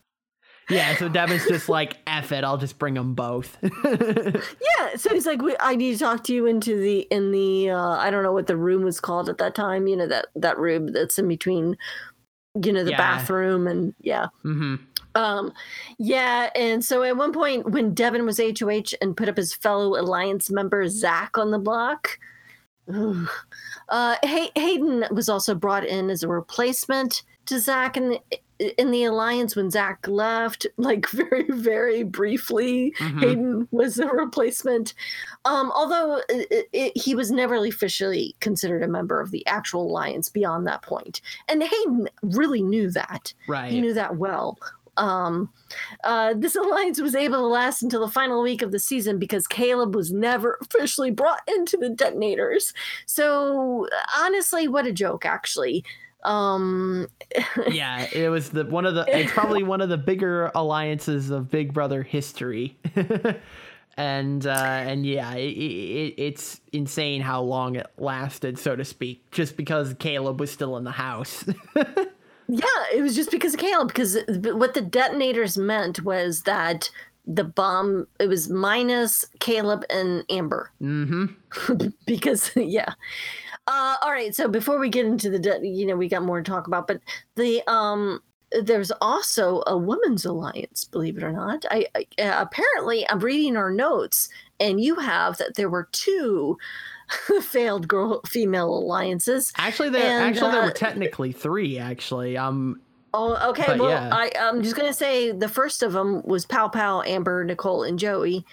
Speaker 1: Yeah, so Devin's just like, F it, I'll just bring them both.
Speaker 2: Yeah, so he's like, "We- "I need to talk to you into the in the uh, I don't know what the room was called at that time. You know that that room that's in between, you know, the
Speaker 1: Yeah.
Speaker 2: bathroom and yeah,
Speaker 1: hmm
Speaker 2: um, yeah." And so at one point, when Devin was HOH and put up his fellow alliance member Zach on the block, uh, Hay- Hayden was also brought in as a replacement to Zach in the in the alliance when Zach left, like very very briefly.
Speaker 1: Mhm.
Speaker 2: Hayden was a replacement. Um, although it, it, he was never officially considered a member of the actual alliance beyond that point. And Hayden really knew that.
Speaker 1: Right.
Speaker 2: He knew that well. Um, uh, this alliance was able to last until the final week of the season because Caleb was never officially brought into the detonators. So honestly, what a joke, actually. Um,
Speaker 1: yeah, it was the one of the it's probably one of the bigger alliances of Big Brother history. and uh and yeah, it, it, it's insane how long it lasted, so to speak, just because Caleb was still in the house.
Speaker 2: Yeah, it was just because of Caleb. Because what the detonators meant was that the bomb it was minus Caleb and Amber.
Speaker 1: mm-hmm.
Speaker 2: because yeah. Uh, all right. So before we get into the, de- you know, we got more to talk about, but the um, there's also a women's alliance. Believe it or not, I, I uh, apparently I'm reading our notes, and you have that there were two failed girl female alliances.
Speaker 1: Actually, there
Speaker 2: And,
Speaker 1: actually there
Speaker 2: uh,
Speaker 1: were technically three. Actually, um,
Speaker 2: Oh, okay.
Speaker 1: But
Speaker 2: well,
Speaker 1: yeah.
Speaker 2: I, I'm just gonna say the first of them was Pow Pow, Amber, Nicole, and Joey.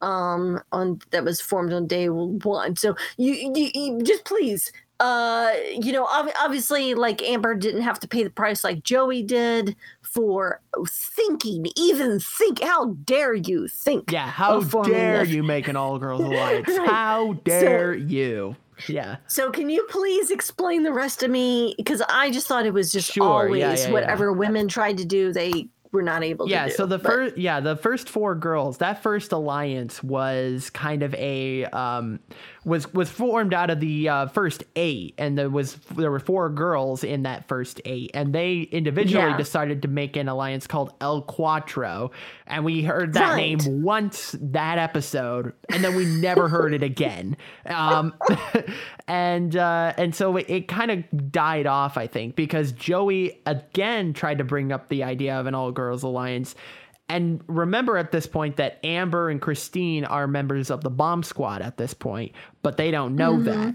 Speaker 2: Um, on that was formed on day one. So you, you, you just please, uh, you know, ob- obviously, like Amber didn't have to pay the price like Joey did for thinking, even think. How dare you think?
Speaker 1: yeah. How dare you make an all girls alliance?
Speaker 2: Right.
Speaker 1: How dare you? Yeah.
Speaker 2: So can you please explain the rest of me? Because I just thought it was just
Speaker 1: Sure,
Speaker 2: always
Speaker 1: yeah, yeah, yeah.
Speaker 2: whatever women tried to do, they were not able to
Speaker 1: yeah so the
Speaker 2: But-
Speaker 1: first yeah the first four girls that first alliance was kind of a um was was formed out of the uh, first eight and there was there were four girls in that first eight and they individually
Speaker 2: Yeah.
Speaker 1: decided to make an alliance called el cuatro and we heard that
Speaker 2: Right.
Speaker 1: name once that episode and then we never heard it again um and uh and so it, it kind of died off i think because joey again tried to bring up the idea of an all girls alliance and remember at this point that amber and christine are members of the bomb squad at this point but they don't know that.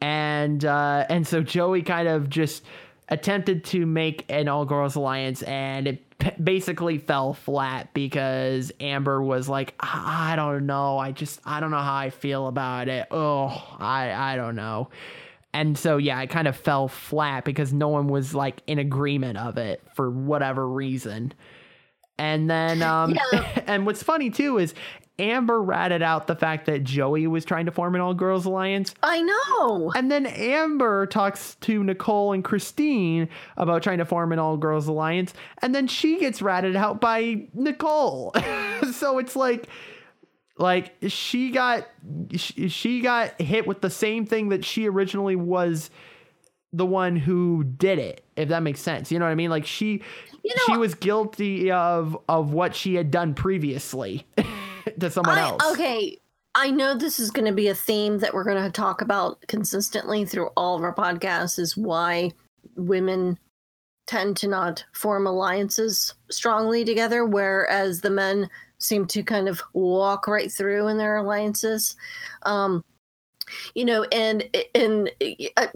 Speaker 1: And uh and so joey kind of just attempted to make an all girls alliance and it p- basically fell flat because amber was like i I don't know. I just i don't know how i feel about it. Oh i i don't know. And so yeah it kind of fell flat because no one was like in agreement of it for whatever reason and then um
Speaker 2: Yeah.
Speaker 1: and what's funny too is Amber ratted out the fact that Joey was trying to form an all girls alliance.
Speaker 2: I know.
Speaker 1: And then Amber talks to Nicole and Christine about trying to form an all girls alliance. And then she gets ratted out by Nicole. so it's like, like she got she got hit with the same thing that she originally was the one who did it if that makes sense you know what i mean like she
Speaker 2: You know,
Speaker 1: she was guilty of of what she had done previously to someone
Speaker 2: I,
Speaker 1: else
Speaker 2: Okay. I know this is going to be a theme that we're going to talk about consistently through all of our podcasts is why women tend to not form alliances strongly together, whereas the men seem to kind of walk right through in their alliances. Um, you know, and and uh,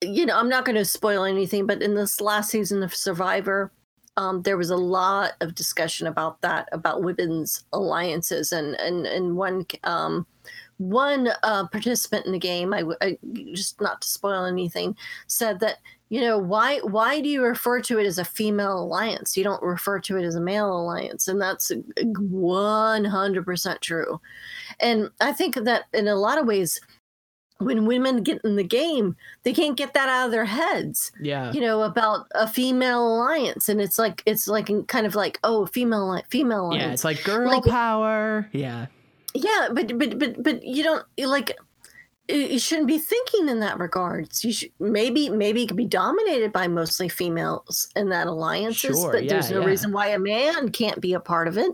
Speaker 2: you know, I'm not going to spoil anything, but in this last season of Survivor, um, there was a lot of discussion about that, about women's alliances, and and and one um, one uh, participant in the game, I, I just not to spoil anything, said that you know why why do you refer to it as a female alliance? You don't refer to it as a male alliance, and that's one hundred percent true. And I think that in a lot of ways, when women get in the game, they can't get that out of their heads.
Speaker 1: Yeah.
Speaker 2: You know about a female alliance. And it's like it's like kind of like oh female female alliance
Speaker 1: yeah it's like girl
Speaker 2: Like-
Speaker 1: power. Yeah.
Speaker 2: Yeah but but but but you don't like you shouldn't be thinking in that regards. You should maybe maybe it could be dominated by mostly females in that alliances
Speaker 1: Sure,
Speaker 2: but there's no
Speaker 1: yeah.
Speaker 2: reason why a man can't be a part of it.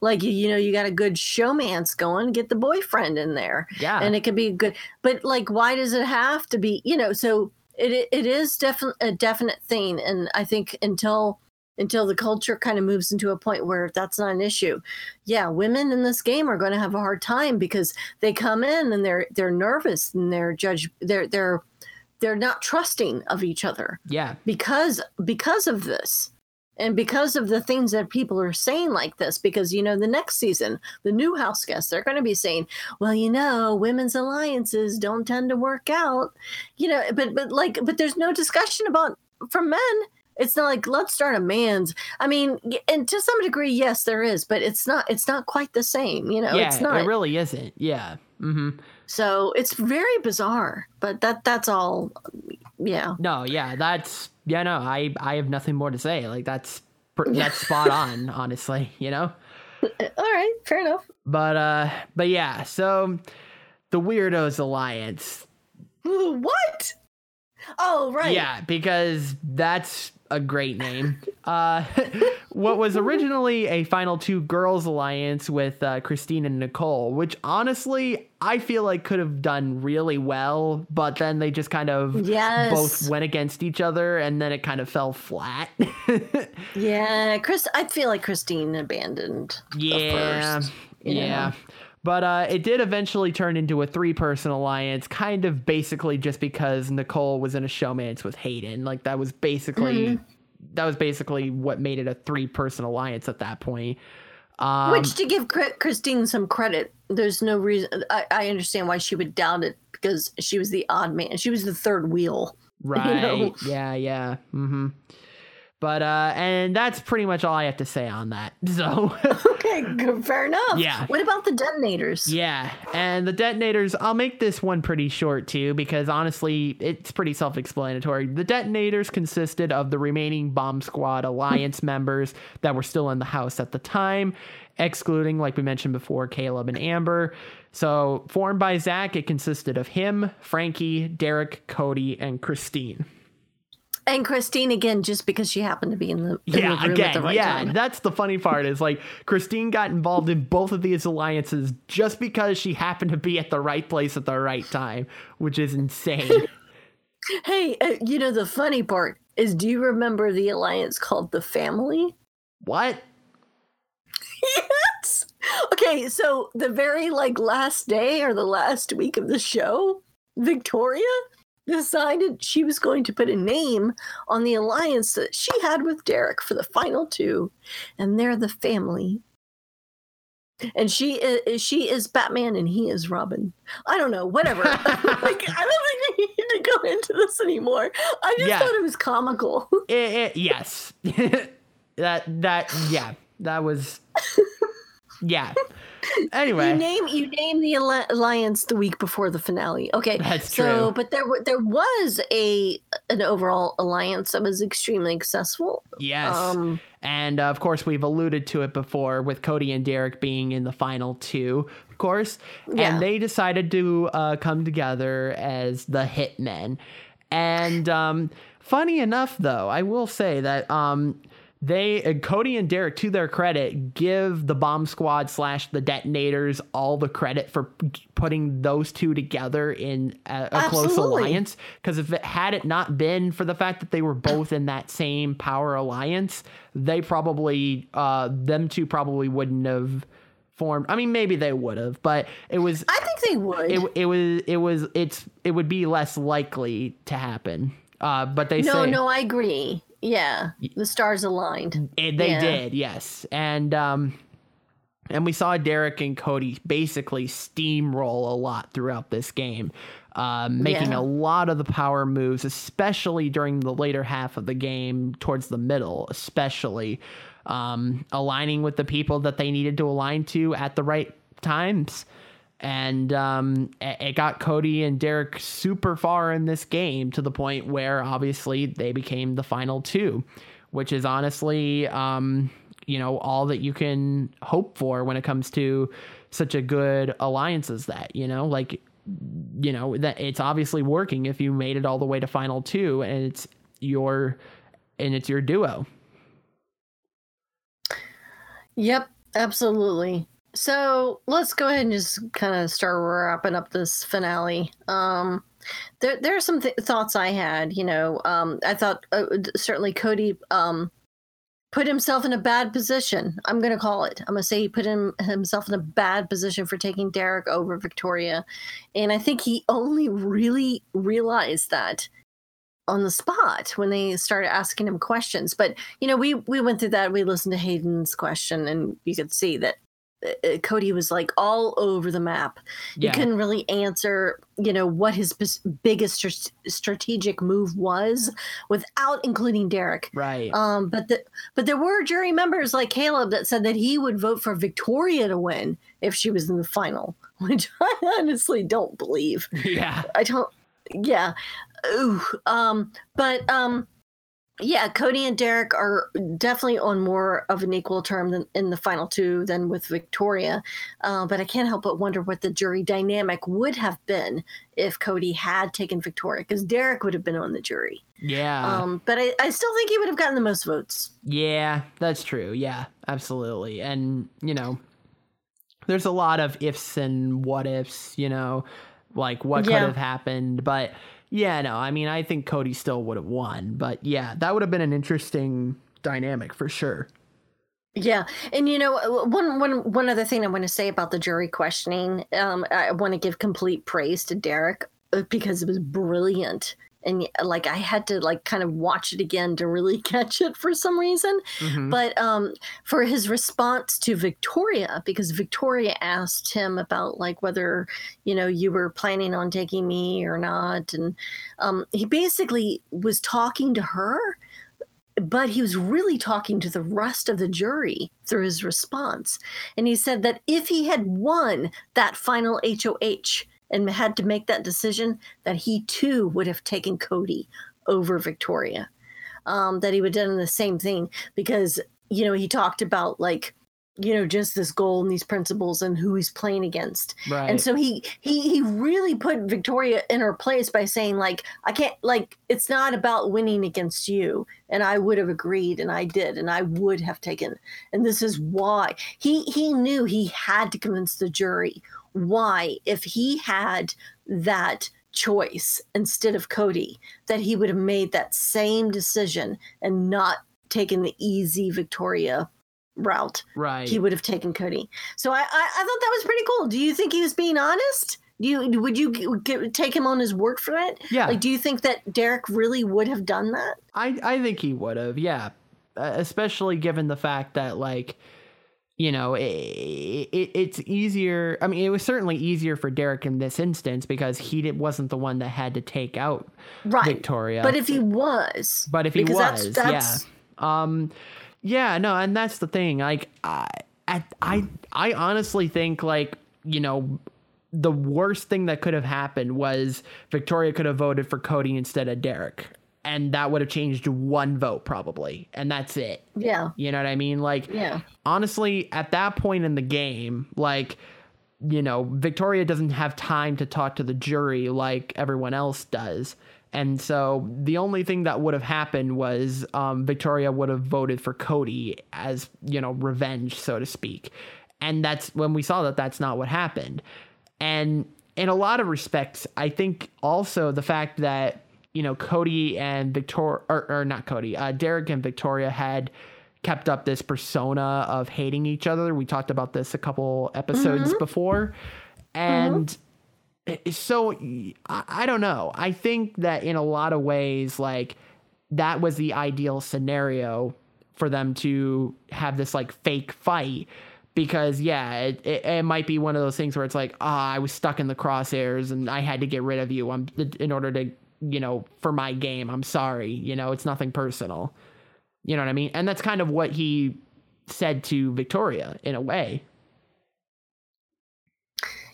Speaker 2: Like you, you know you got a good showman's going get the boyfriend in there.
Speaker 1: Yeah.
Speaker 2: And it could be good but like why does it have to be you know so it it is definitely a definite thing. And i think until until the culture kind of moves into a point where that's not an issue. Yeah women in this game are going to have a hard time because they come in and they're they're nervous and they're judge they're they're they're not trusting of each other.
Speaker 1: Yeah.
Speaker 2: Because because of this and because of the things that people are saying like this because you know the next season the new house guests they're going to be saying well you know women's alliances don't tend to work out you know but but like but there's no discussion about from men it's not like let's start a man's i mean and to some degree yes there is but it's not it's not quite the same you know
Speaker 1: yeah
Speaker 2: it's not
Speaker 1: it really isn't yeah mm-hmm.
Speaker 2: So it's very bizarre but that that's all yeah.
Speaker 1: No, yeah, that's yeah, no, I I have nothing more to say. Like that's that's spot on, honestly, you know.
Speaker 2: all right fair enough.
Speaker 1: But uh, but yeah, so the Weirdos Alliance,
Speaker 2: what? Oh right.
Speaker 1: Yeah, because that's a great name. Uh, what was originally a final two girls alliance with uh, Christine and Nicole, which honestly I feel like could have done really well, but then they just kind of
Speaker 2: Yes.
Speaker 1: both went against each other, and then it kind of fell flat.
Speaker 2: Yeah, Chris. I feel like Christine abandoned.
Speaker 1: Yeah.
Speaker 2: the first,
Speaker 1: yeah.
Speaker 2: know?
Speaker 1: But uh, it did eventually turn into a three person alliance, kind of basically just because Nicole was in a showmance with Hayden. Like that was basically
Speaker 2: Mm-hmm.
Speaker 1: that was basically what made it a three person alliance at that point. Um,
Speaker 2: Which, to give Christine some credit, there's no reason. I, I understand why she would doubt it because she was the odd man. She was the third wheel.
Speaker 1: right.
Speaker 2: know?
Speaker 1: Yeah, yeah. Mm-hmm. But uh and that's pretty much all I have to say on that. So
Speaker 2: Okay, good, fair enough.
Speaker 1: Yeah.
Speaker 2: What about the detonators?
Speaker 1: Yeah, and the detonators, I'll make this one pretty short too, because honestly, it's pretty self explanatory. The detonators consisted of the remaining Bomb Squad Alliance members that were still in the house at the time, excluding, like we mentioned before, Caleb and Amber. So, formed by Zach, it consisted of him, Frankie, Derrick, Cody, and Christine.
Speaker 2: And Christine again, just because she happened to be in the, in the
Speaker 1: Yeah,
Speaker 2: room
Speaker 1: again,
Speaker 2: at the right
Speaker 1: yeah.
Speaker 2: time.
Speaker 1: That's the funny part is like Christine got involved in both of these alliances just because she happened to be at the right place at the right time, which is insane.
Speaker 2: Hey, uh, you know the funny part is, do you remember the alliance called the Family?
Speaker 1: what?
Speaker 2: yes. Okay, so the very like last day or the last week of the show, Victoria decided she was going to put a name on the alliance that she had with Derrick for the final two, and they're the family. And she is she is Batman and he is Robin. I don't know, whatever. like I don't think we need to go into this anymore. I just
Speaker 1: Yeah.
Speaker 2: thought it was comical.
Speaker 1: Eh, eh, yes. that that yeah, that was Yeah. Anyway,
Speaker 2: You name you name the alliance the week before the finale. Okay,
Speaker 1: That's
Speaker 2: so,
Speaker 1: true.
Speaker 2: But there there was a an overall alliance that was extremely successful.
Speaker 1: yes.
Speaker 2: Um,
Speaker 1: And uh, of course, we've alluded to it before with Cody and Derrick being in the final two, of course.
Speaker 2: Yeah.
Speaker 1: And they decided to uh, come together as the Hitmen. And um, funny enough, though, I will say that um, they, uh, Cody and Derrick, to their credit, give the bomb squad slash the detonators all the credit for putting those two together in a, a close alliance. Because if it had it not been for the fact that they were both in that same power alliance, they probably, uh, them two probably wouldn't have formed. I mean, maybe they would have, but it was
Speaker 2: I think they would.
Speaker 1: it, it was it was it's it would be less likely to happen. Uh, but they
Speaker 2: no,
Speaker 1: say
Speaker 2: no, I agree. Yeah, the stars aligned.
Speaker 1: it, they
Speaker 2: Yeah.
Speaker 1: did, yes, and um, and we saw Derrick and Cody basically steamroll a lot throughout this game, um, making
Speaker 2: Yeah.
Speaker 1: a lot of the power moves, especially during the later half of the game, towards the middle, especially um, aligning with the people that they needed to align to at the right times. And um, it got Cody and Derrick super far in this game to the point where obviously they became the final two, which is honestly, um, you know, all that you can hope for when it comes to such a good alliance as that. You know, like, you know, that it's obviously working if you made it all the way to final two and it's your and it's your duo.
Speaker 2: Yep, absolutely. So let's go ahead and just kind of start wrapping up this finale. Um, there, there are some th- thoughts I had. You know, um, I thought uh, certainly Cody um, put himself in a bad position. I'm going to call it. I'm going to say he put him, himself in a bad position for taking Derrick over Victoria, and I think he only really realized that on the spot when they started asking him questions. But you know, we we went through that. We listened to Hayden's question, and you could see that Cody was like all over the map.
Speaker 1: Yeah.
Speaker 2: You couldn't really answer, you know, what his bes- biggest str- strategic move was without including Derrick.
Speaker 1: Right.
Speaker 2: Um, but the, but there were jury members like Caleb that said that he would vote for Victoria to win if she was in the final, which I honestly don't believe.
Speaker 1: yeah.
Speaker 2: I don't. Yeah. Ooh. Um. But um. Yeah, Cody and Derrick are definitely on more of an equal term than in the final two than with Victoria. Uh, but I can't help but wonder what the jury dynamic would have been if Cody had taken Victoria, because Derrick would have been on the jury.
Speaker 1: Yeah.
Speaker 2: Um, but I, I still think he would have gotten the most votes.
Speaker 1: Yeah, that's true. Yeah, absolutely. And, you know, there's a lot of ifs and what ifs, you know, like what could have happened. But yeah, no, I mean, I think Cody still would have won. But yeah, that would have been an interesting dynamic for sure.
Speaker 2: Yeah, and you know one one one other thing I want to say about the jury questioning, um, I want to give complete praise to Derrick uh, because it was brilliant, and like I had to like kind of watch it again to really catch it for some reason.
Speaker 1: Mhm.
Speaker 2: But um, for his response to Victoria, because Victoria asked him about like whether you know you were planning on taking me or not, and um, he basically was talking to her but he was really talking to the rest of the jury through his response. And he said that if he had won that final HOH and had to make that decision, that he too would have taken Cody over Victoria. Um, that he would have done the same thing because, you know, he talked about like, you know, just this goal and these principles and who he's playing against.
Speaker 1: Right.
Speaker 2: And so he he he really put Victoria in her place by saying like I can't like it's not about winning against you and I would have agreed and I did and I would have taken and this is why he he knew he had to convince the jury why if he had that choice instead of Cody that he would have made that same decision and not taken the easy Victoria route
Speaker 1: right.
Speaker 2: he would have taken Cody. So I, I, I thought that was pretty cool. Do you think he was being honest? Do you would you g- g- take him on his word for it?
Speaker 1: Yeah.
Speaker 2: Like, do you think that Derrick really would have done that?
Speaker 1: I I think he would have, yeah. Uh, especially given the fact that like you know it, it, it's easier i mean it was certainly easier for derrick in this instance because he did, wasn't the one that had to take out
Speaker 2: Right.
Speaker 1: victoria
Speaker 2: But if he was,
Speaker 1: but if he was
Speaker 2: that's, that's,
Speaker 1: yeah um yeah no and that's the thing like i at, I I honestly think like you know the worst thing that could have happened was Victoria could have voted for Cody instead of Derrick. And that would have changed one vote probably. And that's it.
Speaker 2: Yeah.
Speaker 1: You know what I mean? Like,
Speaker 2: Yeah.
Speaker 1: honestly, at that point in the game, like, you know, Victoria doesn't have time to talk to the jury like everyone else does. And so the only thing that would have happened was um, Victoria would have voted for Cody as, you know, revenge, so to speak. And that's when we saw that that's not what happened. And in a lot of respects, I think also the fact that, you know, Cody and Victoria, or, or not Cody, uh, Derrick and Victoria had kept up this persona of hating each other. We talked about this a couple episodes before. And it- so I, I don't know. I think that in a lot of ways, like that was the ideal scenario for them to have this like fake fight. Because yeah, it, it, it might be one of those things where it's like, ah, I was stuck in the crosshairs and I had to get rid of you. In order to, you know, for my game. I'm sorry. You know, it's nothing personal. You know what I mean? And that's kind of what he said to Victoria in a way.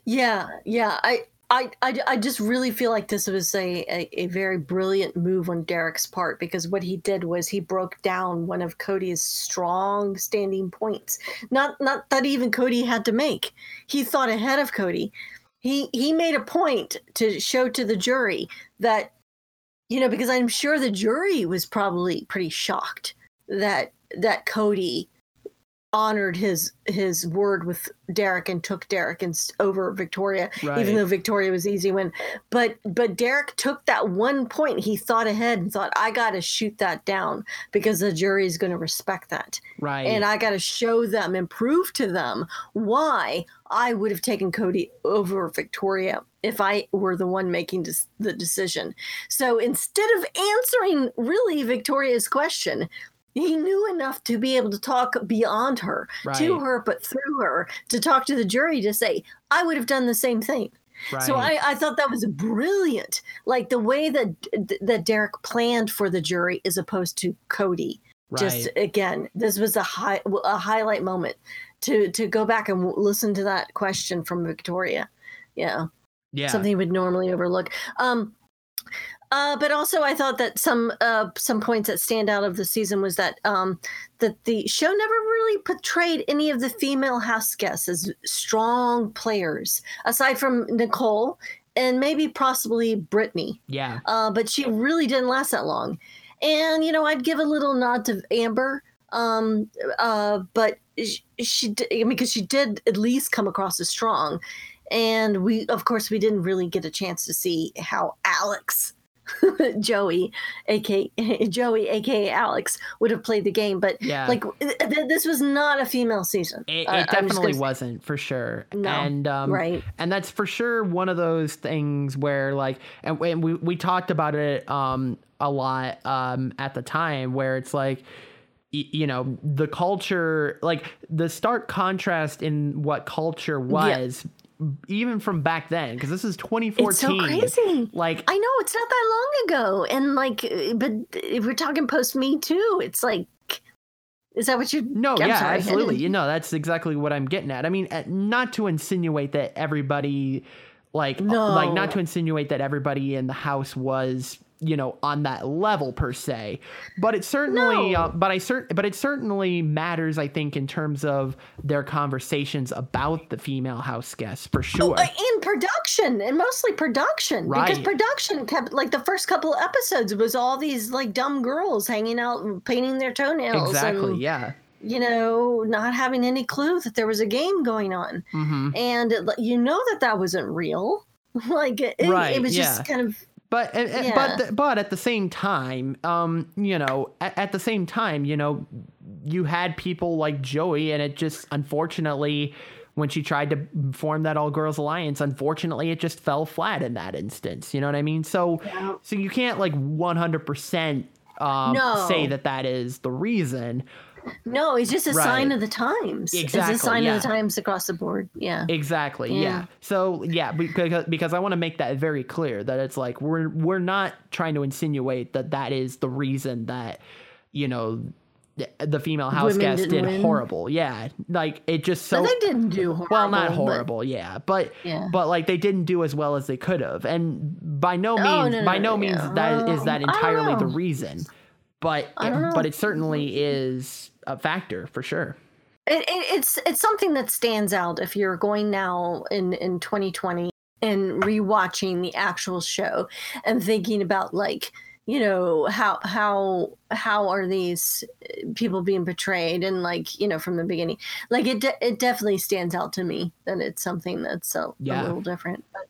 Speaker 2: Yeah, yeah. I, I, I, I just really feel like this was a, a, a very brilliant move on Derrick's part because what he did was he broke down one of Cody's strong standing points. Not not that even Cody had to make. He thought ahead of Cody. He he made a point to show to the jury that you know because I'm sure the jury was probably pretty shocked that that Cody honored his his word with Derrick and took Derrick and over Victoria,
Speaker 1: Right.
Speaker 2: even though Victoria was easy win. But but Derrick took that one point. He thought ahead and thought, I got to shoot that down because the jury is going to respect that,
Speaker 1: Right.
Speaker 2: and I got to show them and prove to them why I would have taken Cody over Victoria if I were the one making des- the decision. So instead of answering really Victoria's question, he knew enough to be able to talk beyond her, to her, but through her, to talk to the jury to say, I would have done the same thing. So I, I thought that was brilliant. Like the way that that Derrick planned for the jury as opposed to Cody. Just again, this was a high a highlight moment to to go back and listen to that question from Victoria. Yeah
Speaker 1: yeah.
Speaker 2: something you would normally overlook. Um, uh, but also, I thought that some uh, some points that stand out of the season was that um, that the show never really portrayed any of the female house guests as strong players, aside from Nicole and maybe possibly Britney.
Speaker 1: yeah.
Speaker 2: Uh, but she really didn't last that long. And you know, I'd give a little nod to Amber. Um, uh, but she, she did, I mean, because she did at least come across as strong. And we, of course, we didn't really get a chance to see how Alex, Joey, aka Joey, aka Alex, would have played the game. But
Speaker 1: Yeah.
Speaker 2: like, th- th- this was not a female season.
Speaker 1: It, it definitely
Speaker 2: gonna-
Speaker 1: wasn't for sure.
Speaker 2: No,
Speaker 1: and um,
Speaker 2: right.
Speaker 1: and that's for sure one of those things where like and, and we we talked about it um a lot um at the time where it's like you know the culture like the stark contrast in what culture was even from back then because this is 2014
Speaker 2: It's so crazy.
Speaker 1: like
Speaker 2: I know it's not that long ago, and like, uh, but if we're talking post Me Too, it's like, is that what you?
Speaker 1: No,
Speaker 2: I'm
Speaker 1: yeah,
Speaker 2: sorry,
Speaker 1: absolutely. You know, that's exactly what I'm getting at. I mean, uh, not to insinuate that everybody, like, uh,
Speaker 2: No.
Speaker 1: like, not to insinuate that everybody in the house was, you know, on that level per se, but it certainly,
Speaker 2: No.
Speaker 1: uh, but I cert, but it certainly matters. I think in terms of their conversations about the female house guests, for sure.
Speaker 2: Uh, in production and mostly production
Speaker 1: right.
Speaker 2: because production kept like the first couple episodes was all these like dumb girls hanging out painting their toenails
Speaker 1: exactly.
Speaker 2: and
Speaker 1: Yeah.
Speaker 2: you know not having any clue that there was a game going on
Speaker 1: hmm
Speaker 2: and it- you know that that wasn't real like it, it-
Speaker 1: Right,
Speaker 2: it was
Speaker 1: yeah.
Speaker 2: just kind of
Speaker 1: But uh, uh,
Speaker 2: Yeah.
Speaker 1: but but at the same time, um, you know, at, at the same time, you know, you had people like Joey, and it just unfortunately, when she tried to form that all girls alliance, unfortunately, it just fell flat in that instance. You know what I mean? So
Speaker 2: Yeah.
Speaker 1: so you can't like one hundred percent um
Speaker 2: No.
Speaker 1: say that that is the reason.
Speaker 2: No it's just a
Speaker 1: Right.
Speaker 2: sign of the times it's
Speaker 1: Exactly,
Speaker 2: a sign
Speaker 1: yeah.
Speaker 2: of the times across the board yeah
Speaker 1: Exactly. Yeah.
Speaker 2: Yeah.
Speaker 1: So yeah, because because I want to make that very clear that it's like we're we're not trying to insinuate that that is the reason that you know the female house
Speaker 2: Women
Speaker 1: guest
Speaker 2: didn't win?
Speaker 1: horrible. Yeah, like it just so
Speaker 2: but they didn't do horrible.
Speaker 1: well, not
Speaker 2: but-
Speaker 1: horrible, yeah, but
Speaker 2: Yeah.
Speaker 1: but like they didn't do as well as they could have, and by no means,
Speaker 2: Oh, no,
Speaker 1: by
Speaker 2: no,
Speaker 1: no means that is that
Speaker 2: Um, don't
Speaker 1: entirely the reason, but it, but it certainly is a factor for sure.
Speaker 2: It, it, it's it's something that stands out if you're going now in in 2020 and rewatching the actual show and thinking about like you know how how how are these uh, people being portrayed and like you know from the beginning like it de- it definitely stands out to me that it's something that's a,
Speaker 1: Yeah.
Speaker 2: a little different but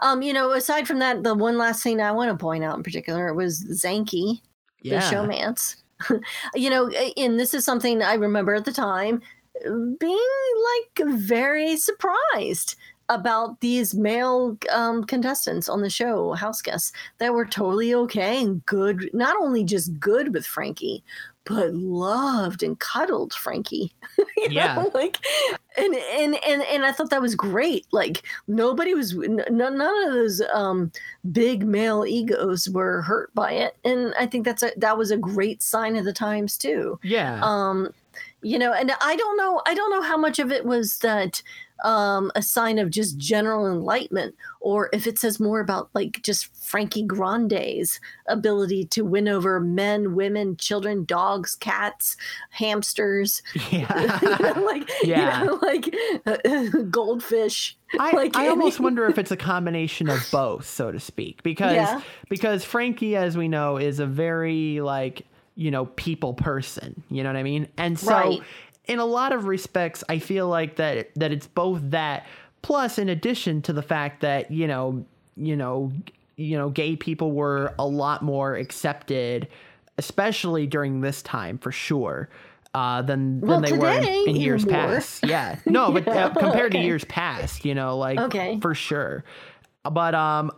Speaker 2: um you know aside from that the one last thing i want to point out in particular was Zankie the
Speaker 1: Yeah,
Speaker 2: showmance. you know, and this is something I remember at the time being like very surprised about these male um, contestants on the show, house guests, that were totally okay and good, not only just good with Frankie, but loved and cuddled Frankie.
Speaker 1: Yeah.
Speaker 2: know, like, and, and and and I thought that was great. Like nobody was, n- none of those um, big male egos were hurt by it, and I think that's a that was a great sign of the times too
Speaker 1: yeah,
Speaker 2: um you know and i don't know i don't know how much of it was that um a sign of just general enlightenment or if it says more about like just frankie grande's ability to win over men women children dogs cats hamsters
Speaker 1: yeah.
Speaker 2: you know, like
Speaker 1: Yeah.
Speaker 2: you know, like goldfish
Speaker 1: I,
Speaker 2: like,
Speaker 1: I almost wonder if it's a combination of both, so to speak, because
Speaker 2: Yeah.
Speaker 1: because Frankie, as we know, is a very like you know people person. You know what I mean? And so,
Speaker 2: Right.
Speaker 1: In a lot of respects, I feel like that that it's both that plus, in addition to the fact that you know you know you know gay people were a lot more accepted, especially during this time for sure. Uh, than than
Speaker 2: Well,
Speaker 1: they were in, in years
Speaker 2: more.
Speaker 1: past. Yeah, no, but
Speaker 2: Yeah,
Speaker 1: uh, compared to years past, you know, like
Speaker 2: Okay.
Speaker 1: for sure. But um,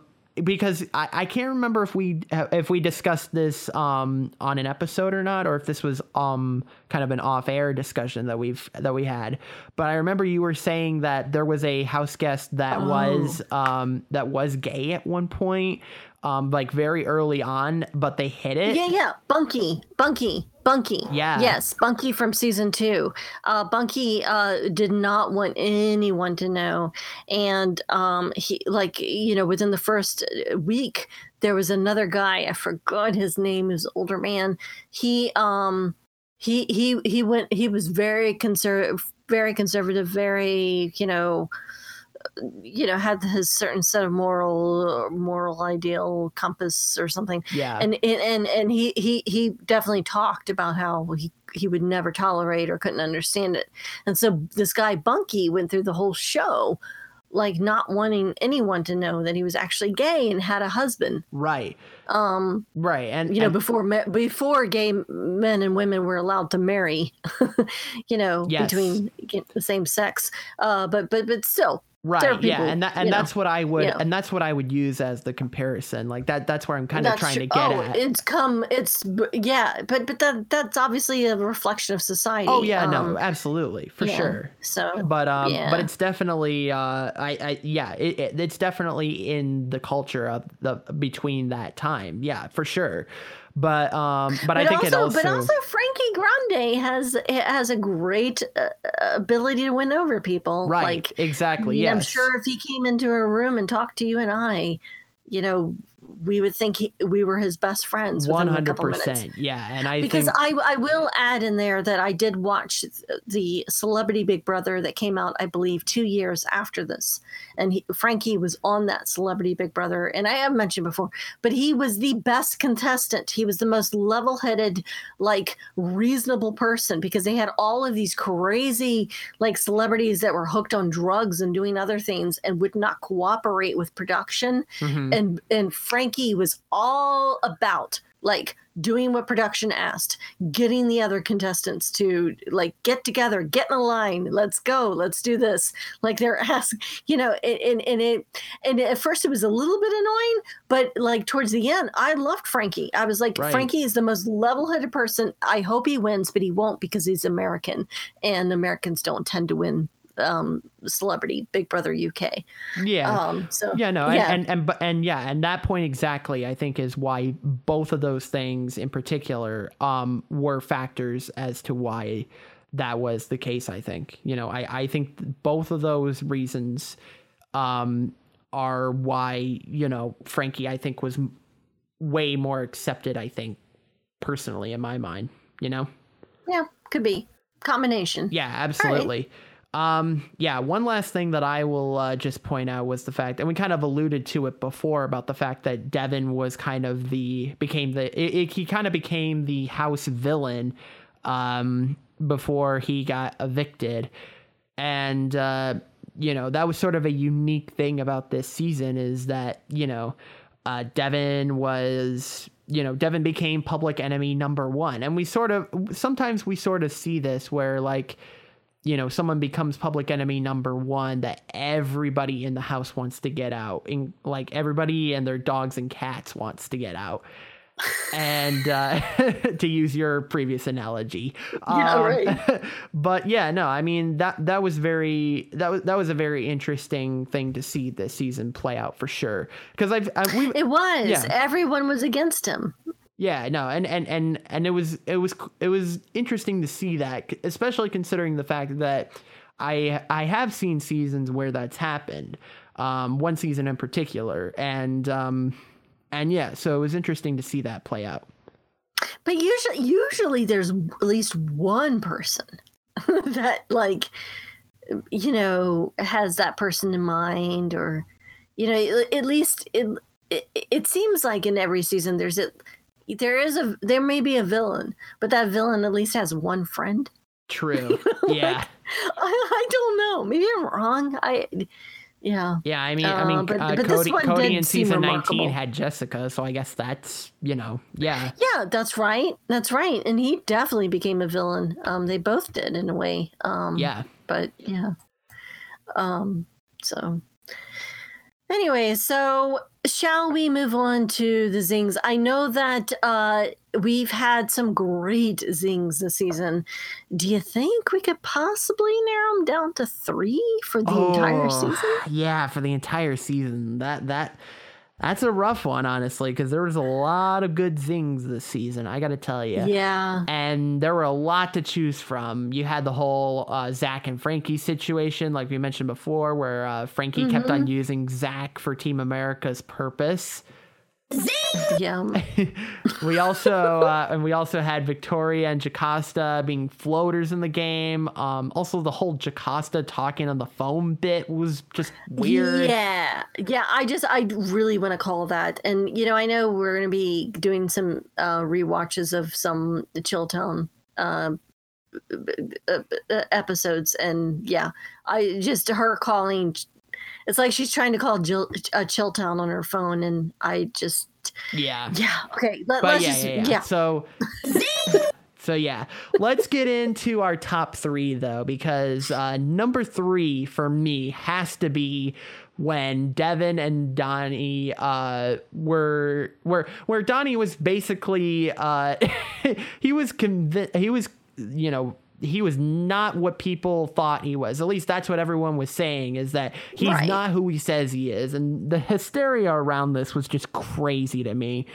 Speaker 1: because I, I can't remember if we if we discussed this um on an episode or not, or if this was um kind of an off air discussion that we've that we had. But I remember you were saying that there was a house guest that was um that was gay at one point, um like very early on, but they hit it.
Speaker 2: Yeah, yeah. Bunky, Bunky, Bunky.
Speaker 1: Yeah.
Speaker 2: Yes, Bunky from season two. Uh, Bunky uh, did not want anyone to know, and um, he like you know within the first uh, week there was another guy. I forgot his name. An older man. He um he he he went. He was very conservative, very conservative, very you know you know had his certain set of moral moral ideal compass or something
Speaker 1: Yeah.
Speaker 2: and and and, he, he he definitely talked about how he he would never tolerate or couldn't understand it and so this guy bunky went through the whole show like not wanting anyone to know that he was actually gay and had a husband
Speaker 1: right.
Speaker 2: um
Speaker 1: Right. And
Speaker 2: you know
Speaker 1: and-
Speaker 2: before me- before gay men and women were allowed to marry you know
Speaker 1: Yes.
Speaker 2: between the same sex uh but but but still
Speaker 1: Right. yeah,
Speaker 2: people,
Speaker 1: and that, and
Speaker 2: you know,
Speaker 1: that's what I would
Speaker 2: yeah.
Speaker 1: and that's what I would use as the comparison. Like that that's where I'm kind of trying
Speaker 2: true.
Speaker 1: to get
Speaker 2: oh,
Speaker 1: at.
Speaker 2: It's come. It's yeah, but but that that's obviously a reflection of society.
Speaker 1: oh yeah, no,
Speaker 2: um,
Speaker 1: absolutely. For
Speaker 2: yeah.
Speaker 1: sure.
Speaker 2: So,
Speaker 1: But um
Speaker 2: yeah.
Speaker 1: but it's definitely uh I, I yeah, it, it, it's definitely in the culture of the between that time. Yeah, for sure. But um but, I think
Speaker 2: also,
Speaker 1: it also
Speaker 2: but also Frankie Grande has has a great uh, ability to win over people.
Speaker 1: right,
Speaker 2: Like
Speaker 1: exactly. Yes.
Speaker 2: I'm sure if he came into a room and talked to you and I, you know, we would think he, we were his best friends.
Speaker 1: One hundred percent. Yeah, and I
Speaker 2: because
Speaker 1: think
Speaker 2: I, I will add in there that I did watch the Celebrity Big Brother that came out, I believe, two years after this, and he, Frankie was on that Celebrity Big Brother, and I have mentioned before, but he was the best contestant. He was the most level-headed, like reasonable person because they had all of these crazy like celebrities that were hooked on drugs and doing other things and would not cooperate with production
Speaker 1: Mhm.
Speaker 2: and and Frankie was all about like doing what production asked, getting the other contestants to like get together, get in a line, let's go, let's do this. Like they're asking, you know, and, and, and it and at first it was a little bit annoying, but like towards the end, I loved Frankie. I was like,
Speaker 1: Right.
Speaker 2: Frankie is the most level-headed person. I hope he wins, but he won't because he's American, and Americans don't tend to win um, celebrity Big Brother UK.
Speaker 1: Yeah.
Speaker 2: Um, so
Speaker 1: yeah, no,
Speaker 2: yeah.
Speaker 1: and and and, and yeah, and that point exactly, I think, is why both of those things in particular um, were factors as to why that was the case. I think, you know, I I think both of those reasons um, are why you know Frankie, I think, was way more accepted. I think personally, in my mind, you know.
Speaker 2: yeah, could be combination.
Speaker 1: Yeah, absolutely. Um, yeah, one last thing that I will uh, just point out was the fact, and we kind of alluded to it before about the fact that Devin was kind of the became the it, it, he kind of became the house villain um, before he got evicted, and uh, you know that was sort of a unique thing about this season is that you know uh, Devin was you know Devin became public enemy number one, and we sort of sometimes we sort of see this where like you know someone becomes public enemy number one that everybody in the house wants to get out and like everybody and their dogs and cats wants to get out and uh, to use your previous analogy
Speaker 2: Yeah,
Speaker 1: Um,
Speaker 2: right.
Speaker 1: but yeah no i mean that that was very that was that was a very interesting thing to see this season play out for sure because i've I, we
Speaker 2: It was.
Speaker 1: Yeah.
Speaker 2: Everyone was against him.
Speaker 1: Yeah, no, and and and and it was it was it was interesting to see that, especially considering the fact that I I have seen seasons where that's happened, um, one season in particular, and um, and yeah, so it was interesting to see that play out.
Speaker 2: But usually, usually there's at least one person that, like, you know, has that person in mind, or you know, at least it. It, it seems like in every season there's a there is a there may be a villain, but that villain at least has one friend.
Speaker 1: True. yeah.
Speaker 2: I, I don't know. Maybe I'm wrong. I yeah.
Speaker 1: Yeah, I mean, I
Speaker 2: Uh,
Speaker 1: mean,
Speaker 2: but-
Speaker 1: uh,
Speaker 2: but
Speaker 1: Cody, Cody in season nineteen had Jessica, so I guess that's you know, yeah,
Speaker 2: Yeah, that's right. That's right. And he definitely became a villain. Um, they both did in a way. Um,
Speaker 1: yeah.
Speaker 2: but yeah. Um, so anyway, so shall we move on to the zings? I know that uh, we've had some great zings this season. Do you think we could possibly narrow them down to three for the entire
Speaker 1: Oh,
Speaker 2: season?
Speaker 1: Yeah, for the entire season. That that that's a rough one, honestly, because there was a lot of good zings this season. I got to tell you.
Speaker 2: Yeah.
Speaker 1: And there were a lot to choose from. You had the whole uh, Zach and Frankie situation, like we mentioned before, where uh, Frankie kept on using Zach for Team America's purpose.
Speaker 2: Yeah.
Speaker 1: We also uh, and we also had Victoria and Jocasta being floaters in the game. Um, also, the whole Jocasta talking on the phone bit was just weird.
Speaker 2: Yeah, yeah. I just I really want to call that, and you know I know we're going to be doing some uh, rewatches of some Chilltown uh, uh, uh, episodes, and yeah, I just her calling. It's like she's trying to call Jill, uh, Chilltown on her phone, and I just
Speaker 1: Yeah.
Speaker 2: yeah okay. Let, us
Speaker 1: yeah,
Speaker 2: just
Speaker 1: yeah, yeah. So, so yeah, let's get into our top three though, because uh, number three for me has to be when Devin and Donny uh, were were where Donny was basically uh, he was convinced he was you know he was not what people thought he was. At least that's what everyone was saying is that he's
Speaker 2: Right.
Speaker 1: not who he says he is. And the hysteria around this was just crazy to me.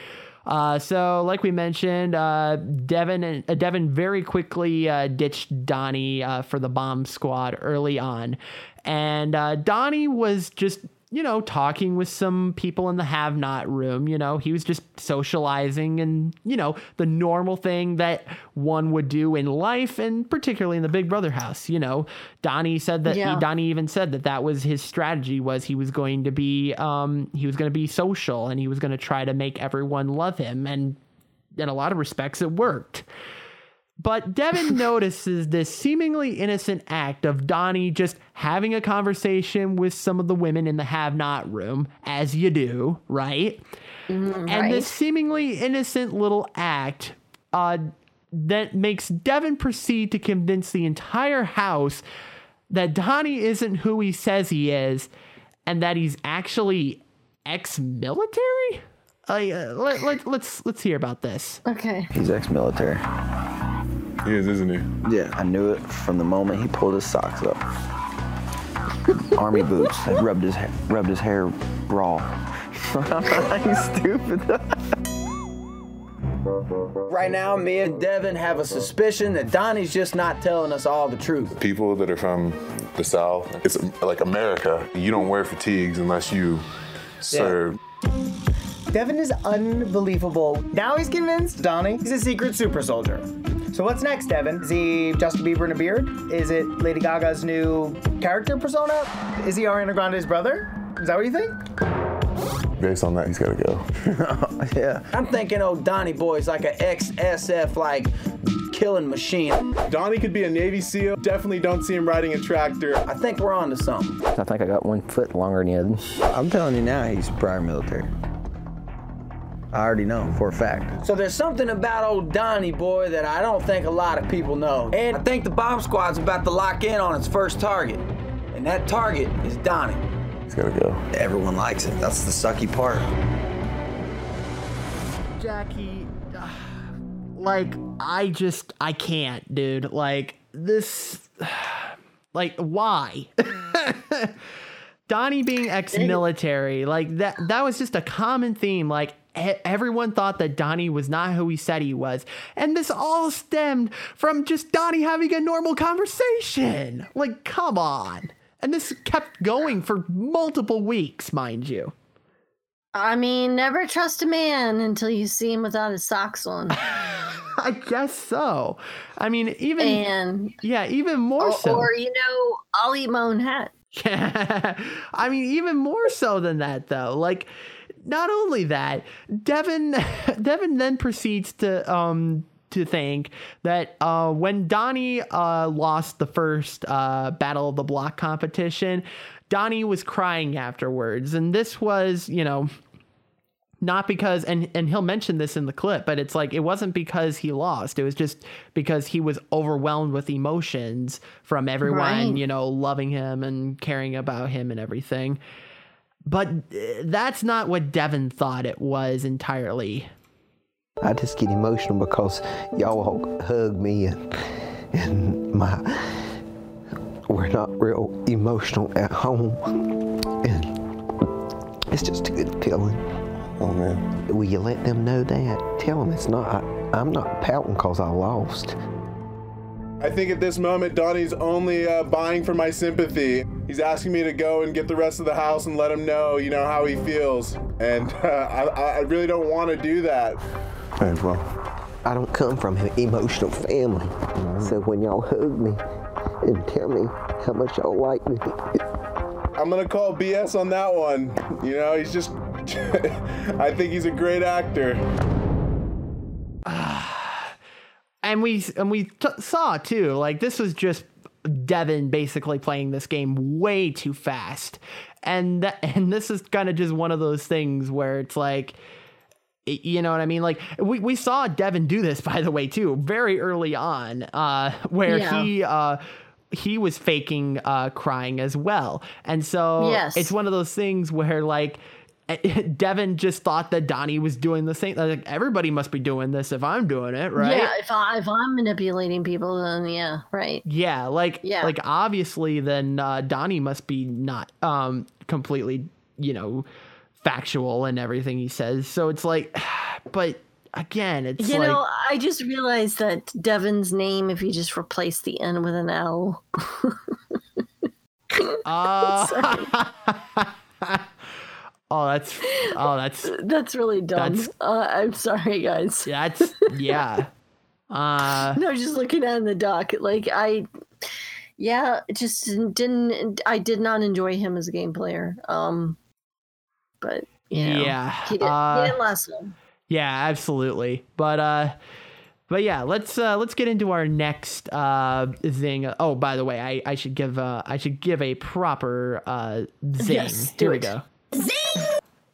Speaker 1: Uh, so, like we mentioned, uh, Devin and uh, Devin very quickly uh, ditched Donny uh, for the bomb squad early on, and uh, Donny was just you know talking with some people in the have not room. You know, he was just socializing and you know the normal thing that one would do in life, and particularly in the Big Brother house. You know, Donny said that
Speaker 2: Yeah.
Speaker 1: Donny even said that that was his strategy was he was going to be um, he was going to be social and he was going to try to make everyone love him and in a lot of respects it worked. But Devin notices this seemingly innocent act of Donny just having a conversation with some of the women in the have not room, as you do, right? and
Speaker 2: right.
Speaker 1: this seemingly innocent little act uh, that makes Devin proceed to convince the entire house that Donny isn't who he says he is and that he's actually ex-military. Uh, let, let, let's let's hear about this.
Speaker 2: okay.
Speaker 6: He's ex-military.
Speaker 7: He is, isn't he?
Speaker 6: Yeah, I knew it from the moment he pulled his socks up. army boots that rubbed his ha- rubbed his hair raw.
Speaker 4: you stupid.
Speaker 6: Right now, me and Devin have a suspicion that Donny's just not telling us all the truth.
Speaker 7: People that are from the South, it's like America. You don't wear fatigues unless you serve.
Speaker 8: Devin is unbelievable. Now he's convinced Donny is a secret super soldier. So what's next, Devin? Is he Justin Bieber in a beard? Is it Lady Gaga's new character persona? Is he Ariana Grande's brother? Is that what you think?
Speaker 7: Based on that, he's got to go.
Speaker 6: yeah. I'm thinking old Donny boy's like an ex-SF like killing machine.
Speaker 9: Donny could be a Navy SEAL. Definitely don't see him riding a tractor.
Speaker 6: I think we're on to something.
Speaker 4: I think I got one foot longer than you.
Speaker 6: I'm telling you now, he's prior military. I already know for a fact. So there's something about old Donny boy that I don't think a lot of people know. And I think the bomb squad's about to lock in on its first target. And that target is Donny.
Speaker 7: He's got to go.
Speaker 6: Everyone likes it. That's the sucky part.
Speaker 1: Jackie, like, I just, I can't, dude. Like, this, like, why? Donny being ex-military, like that that was just a common theme. Like everyone thought that Donny was not who he said he was. And this all stemmed from just Donny having a normal conversation. Like, come on. And this kept going for multiple weeks, mind you.
Speaker 2: I mean, never trust a man until you see him without his socks on.
Speaker 1: I guess so. I mean, even
Speaker 2: and
Speaker 1: yeah, even more
Speaker 2: or,
Speaker 1: so.
Speaker 2: Or you know, I'll eat my own hat.
Speaker 1: I mean, even more so than that, though. Like, not only that, Devin, Devin then proceeds to um to think that uh, when Donny uh, lost the first uh, Battle of the Block competition, Donny was crying afterwards, and this was, you know, not because and and he'll mention this in the clip but it's like it wasn't because he lost it was just because he was overwhelmed with emotions from everyone
Speaker 2: Right.
Speaker 1: you know loving him and caring about him and everything but uh, that's not what devin thought it was entirely
Speaker 10: I just get emotional because y'all hug me and, and my we're not real emotional at home and it's just a good feeling.
Speaker 7: Oh man.
Speaker 10: Will you let them know that? Tell them it's not. I'm not pouting because I lost.
Speaker 9: I think at this moment, Donny's only uh, buying for my sympathy. He's asking me to go and get the rest of the house and let him know, you know, how he feels. And uh, I, I really don't want to do that.
Speaker 7: Hey, well,
Speaker 10: I don't come from an emotional family, so when y'all hug me and tell me how much y'all like me,
Speaker 9: I'm gonna call BS on that one. You know, he's just. I think he's a great actor.
Speaker 1: and we and we t- saw too like this was just Devin basically playing this game way too fast and that, and this is kind of just one of those things where it's like y- you know what I mean like we, we saw Devin do this by the way too very early on uh where
Speaker 2: Yeah.
Speaker 1: he uh he was faking uh crying as well and so
Speaker 2: Yes.
Speaker 1: it's one of those things where like Devin just thought that Donny was doing the same. Like everybody must be doing this if I'm doing it, right?
Speaker 2: Yeah, if I if I'm manipulating people, then yeah, right.
Speaker 1: Yeah, like
Speaker 2: Yeah.
Speaker 1: like obviously then uh, Donny must be not um completely, you know, factual in everything he says. So it's like but again, it's
Speaker 2: You
Speaker 1: like
Speaker 2: know, I just realized that Devin's name, if you just replace the N with an L.
Speaker 1: uh, Oh, that's oh, that's
Speaker 2: That's really dumb.
Speaker 1: That's-
Speaker 2: uh, I'm sorry, guys.
Speaker 1: that's yeah. Uh
Speaker 2: No, just looking at the doc, like I, yeah, just didn't. I did not enjoy him as a game player. Um, but you know,
Speaker 1: Yeah,
Speaker 2: he, did,
Speaker 1: uh,
Speaker 2: he didn't last long.
Speaker 1: Yeah, absolutely. But uh but yeah, let's uh let's get into our next uh zing. Oh, by the way, I I should give uh I should give a proper uh zing.
Speaker 2: Yes,
Speaker 1: Here we
Speaker 2: it.
Speaker 1: go.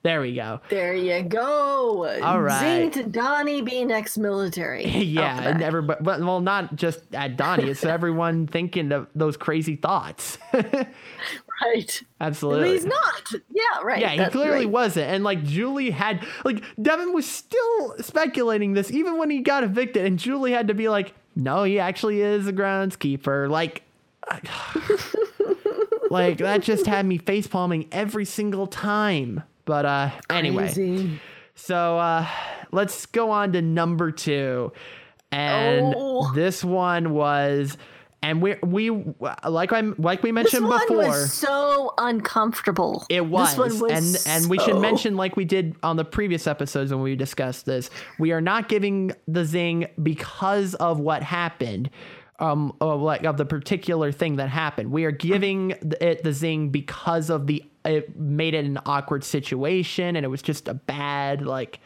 Speaker 1: There we go.
Speaker 2: There you go.
Speaker 1: All right.
Speaker 2: Zing to Donny being ex-military.
Speaker 1: yeah, and everybody but well not just at Donny, it's everyone thinking of those crazy thoughts.
Speaker 2: right.
Speaker 1: Absolutely.
Speaker 2: But he's not. Yeah, right.
Speaker 1: Yeah, he
Speaker 2: That's
Speaker 1: clearly
Speaker 2: right.
Speaker 1: wasn't. And like Julie had like Devin was still speculating this even when he got evicted, and Julie had to be like, no, he actually is a groundskeeper. Like like that just had me face palming every single time. But uh anyway.
Speaker 2: Crazy.
Speaker 1: So uh let's go on to number 2. And
Speaker 2: Oh.
Speaker 1: this one was and we we like I like we mentioned
Speaker 2: one
Speaker 1: before
Speaker 2: was so uncomfortable.
Speaker 1: it was,
Speaker 2: This one was
Speaker 1: and and we should mention, like we did on the previous episodes when we discussed this, we are not giving the zing because of what happened, um, of like of the particular thing that happened. We are giving it the zing because of the it made it an awkward situation, and it was just a bad like.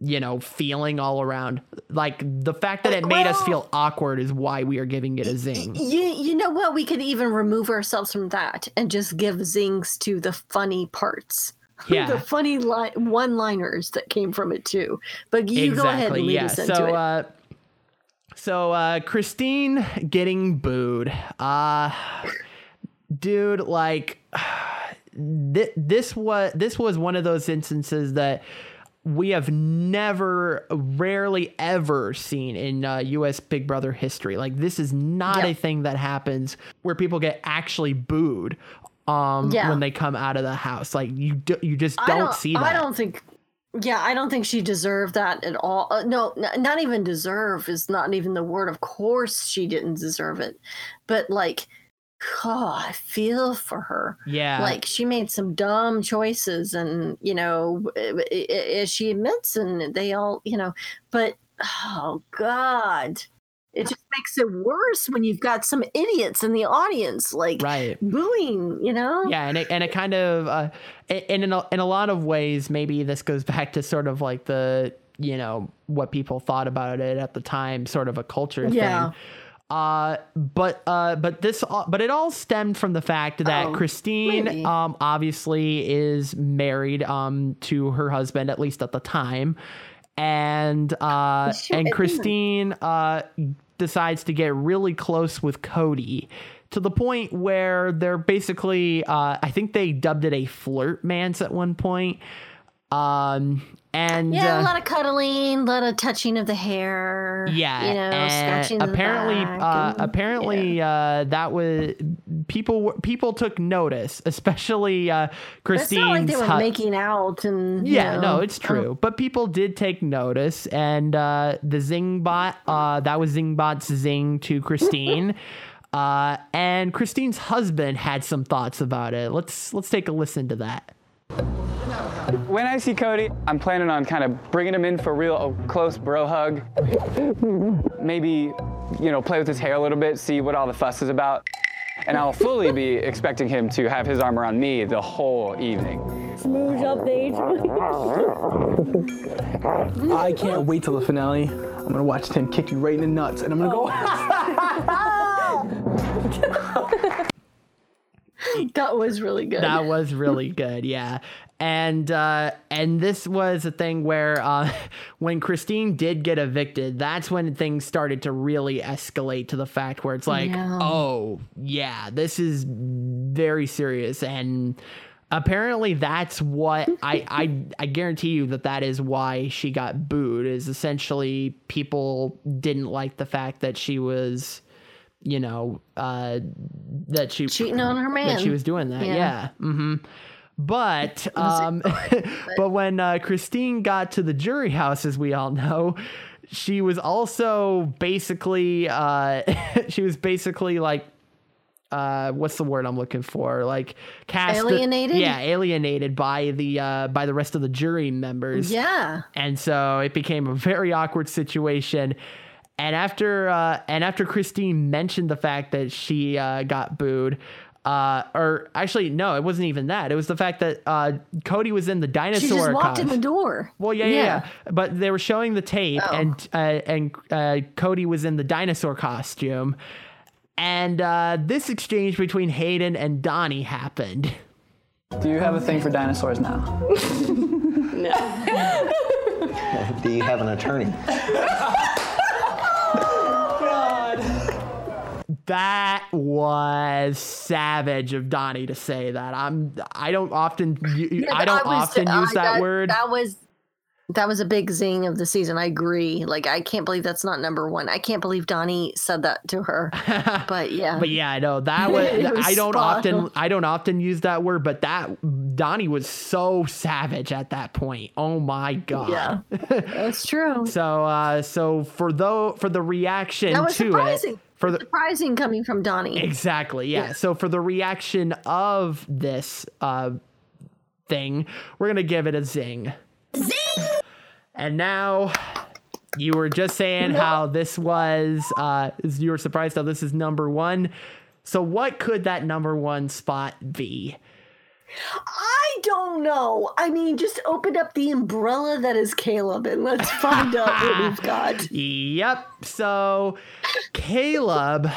Speaker 1: You know, feeling all around. Like the fact that it made us feel awkward is why we are giving it a zing.
Speaker 2: You, you know what? We could even remove ourselves from that and just give zings to the funny parts.
Speaker 1: Yeah.
Speaker 2: the funny li- one liners that came from it too. But you go ahead and lead
Speaker 1: yeah.
Speaker 2: us into
Speaker 1: so,
Speaker 2: it.
Speaker 1: Uh, so uh, Christine getting booed. Uh, dude, like th- this was this was one of those instances that we have never, rarely ever seen in uh, U.S. Big Brother history. Like this is not a thing that happens where people get actually booed. Um,
Speaker 2: Yeah.
Speaker 1: when they come out of the house, like you, do, you just
Speaker 2: I
Speaker 1: don't, see that.
Speaker 2: I don't think. Yeah, I don't think she deserved that at all. Uh, no, n- not even deserve is not even the word. Of course, she didn't deserve it, but like, oh, I feel for her.
Speaker 1: Yeah.
Speaker 2: like she made some dumb choices, and you know, i- i- i- as she admits, and they all, you know, but oh god. It just makes it worse when you've got some idiots in the audience, like
Speaker 1: Right.
Speaker 2: booing. You know,
Speaker 1: yeah and it, and it kind of uh and in a, in a lot of ways maybe this goes back to sort of like the you know what people thought about it at the time sort of a culture
Speaker 2: Yeah.
Speaker 1: thing uh but uh but this all- but it all stemmed from the fact that
Speaker 2: Oh,
Speaker 1: christine um obviously is married um to her husband at least at the time. And uh
Speaker 2: Sure,
Speaker 1: and christine uh decides to get really close with cody to the point where they're basically uh i think they dubbed it a flirt manse at one point um and
Speaker 2: Yeah,
Speaker 1: uh,
Speaker 2: a lot of cuddling, a lot of touching of the hair.
Speaker 1: yeah,
Speaker 2: you know, scratching.
Speaker 1: apparently, uh,
Speaker 2: and-
Speaker 1: apparently, uh, that was people. People took notice, especially uh,
Speaker 2: But it's not like they were
Speaker 1: hu-
Speaker 2: making out and. you
Speaker 1: yeah,
Speaker 2: know,
Speaker 1: no, it's true. But people did take notice, and uh, the Zingbot, uh, that was Zingbot's zing to Christine. Uh, and Christine's husband had some thoughts about it. Let's let's take a listen to that.
Speaker 11: When I see Cody, I'm planning on kind of bringing him in for a real close bro hug. Maybe, you know, play with his hair a little bit, see what all the fuss is about. And I'll fully be expecting him to have his arm around me the whole evening.
Speaker 12: Smooth update.
Speaker 13: I can't wait till the finale. I'm gonna watch Tim kick you right in the nuts, and I'm gonna go. Oh.
Speaker 2: that was really good.
Speaker 1: That was really good, yeah. And uh, and this was a thing where uh, when Christine did get evicted, that's when things started to really escalate to the fact where it's like,
Speaker 2: Yeah.
Speaker 1: oh yeah, this is very serious, and apparently that's what I I I guarantee you that that is why she got booed. Is essentially people didn't like the fact that she was. You know, uh, that she
Speaker 2: Cheating on her
Speaker 1: That she was doing that,
Speaker 2: Yeah.
Speaker 1: yeah. hmm But um, but when uh, Christine got to the jury house, as we all know, she was also basically uh, she was basically like uh, what's the word I'm looking for? Like cast
Speaker 2: Alienated?
Speaker 1: yeah, alienated by the uh, by the rest of the jury members.
Speaker 2: Yeah.
Speaker 1: And so it became a very awkward situation. And after uh, and after Christine mentioned the fact that she uh, got booed, uh, or actually no, it wasn't even that. It was the fact that uh, Cody was in the dinosaur.
Speaker 2: She just walked in
Speaker 1: costume.
Speaker 2: the door.
Speaker 1: Well, yeah, yeah, yeah. But they were showing the tape,
Speaker 2: Oh.
Speaker 1: and uh, and uh, Cody was in the dinosaur costume, and uh, this exchange between Hayden and Donny happened.
Speaker 13: Do you have a thing for dinosaurs now? No.
Speaker 10: Do you have an attorney?
Speaker 1: That was savage of Donny to say that. I'm. I don't often. u- I don't
Speaker 2: That was-
Speaker 1: often
Speaker 2: uh,
Speaker 1: use that, word.
Speaker 2: That was That was a big zing of the season. I agree. Like, I can't believe that's not number one. I can't believe Donny said that to her. But yeah.
Speaker 1: But yeah, I know that was,
Speaker 2: was
Speaker 1: I don't
Speaker 2: spot
Speaker 1: often. I don't often use that word, but that Donny was so savage at that point. Oh my god.
Speaker 2: Yeah. That's true.
Speaker 1: So uh so for though for the reaction
Speaker 2: That was
Speaker 1: to
Speaker 2: surprising.
Speaker 1: it for the
Speaker 2: Surprising coming from Donny.
Speaker 1: Exactly. Yeah.
Speaker 2: Yeah.
Speaker 1: So for the reaction of this uh thing, we're gonna give it a zing. Zing. And now you were just saying how this was uh you were surprised how this is number one. So what could that number one spot be?
Speaker 2: I don't know. I mean, just open up the umbrella that is Caleb and let's find out what we've got.
Speaker 1: Yep. So Caleb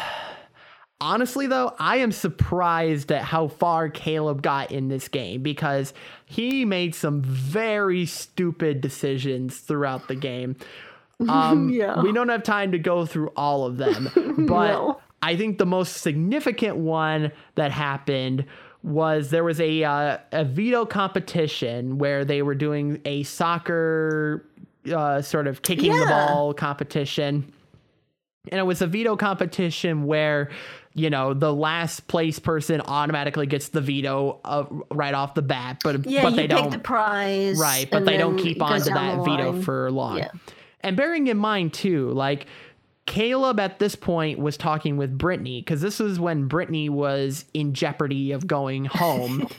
Speaker 1: honestly though, I am surprised at how far Caleb got in this game because he made some very stupid decisions throughout the game. Um,
Speaker 2: Yeah.
Speaker 1: We don't have time to go through all of them, but
Speaker 2: No.
Speaker 1: I think the most significant one that happened was there was a uh, a veto competition where they were doing a soccer uh, sort of kicking the ball competition and it was a veto competition where you know the last place person automatically gets the veto uh, right off the bat but
Speaker 2: Yeah,
Speaker 1: but they don't
Speaker 2: the prize.
Speaker 1: right but they don't keep on to that veto for long
Speaker 2: Yeah.
Speaker 1: and bearing in mind too like caleb at this point was talking with brittany because this was when brittany was in jeopardy of going home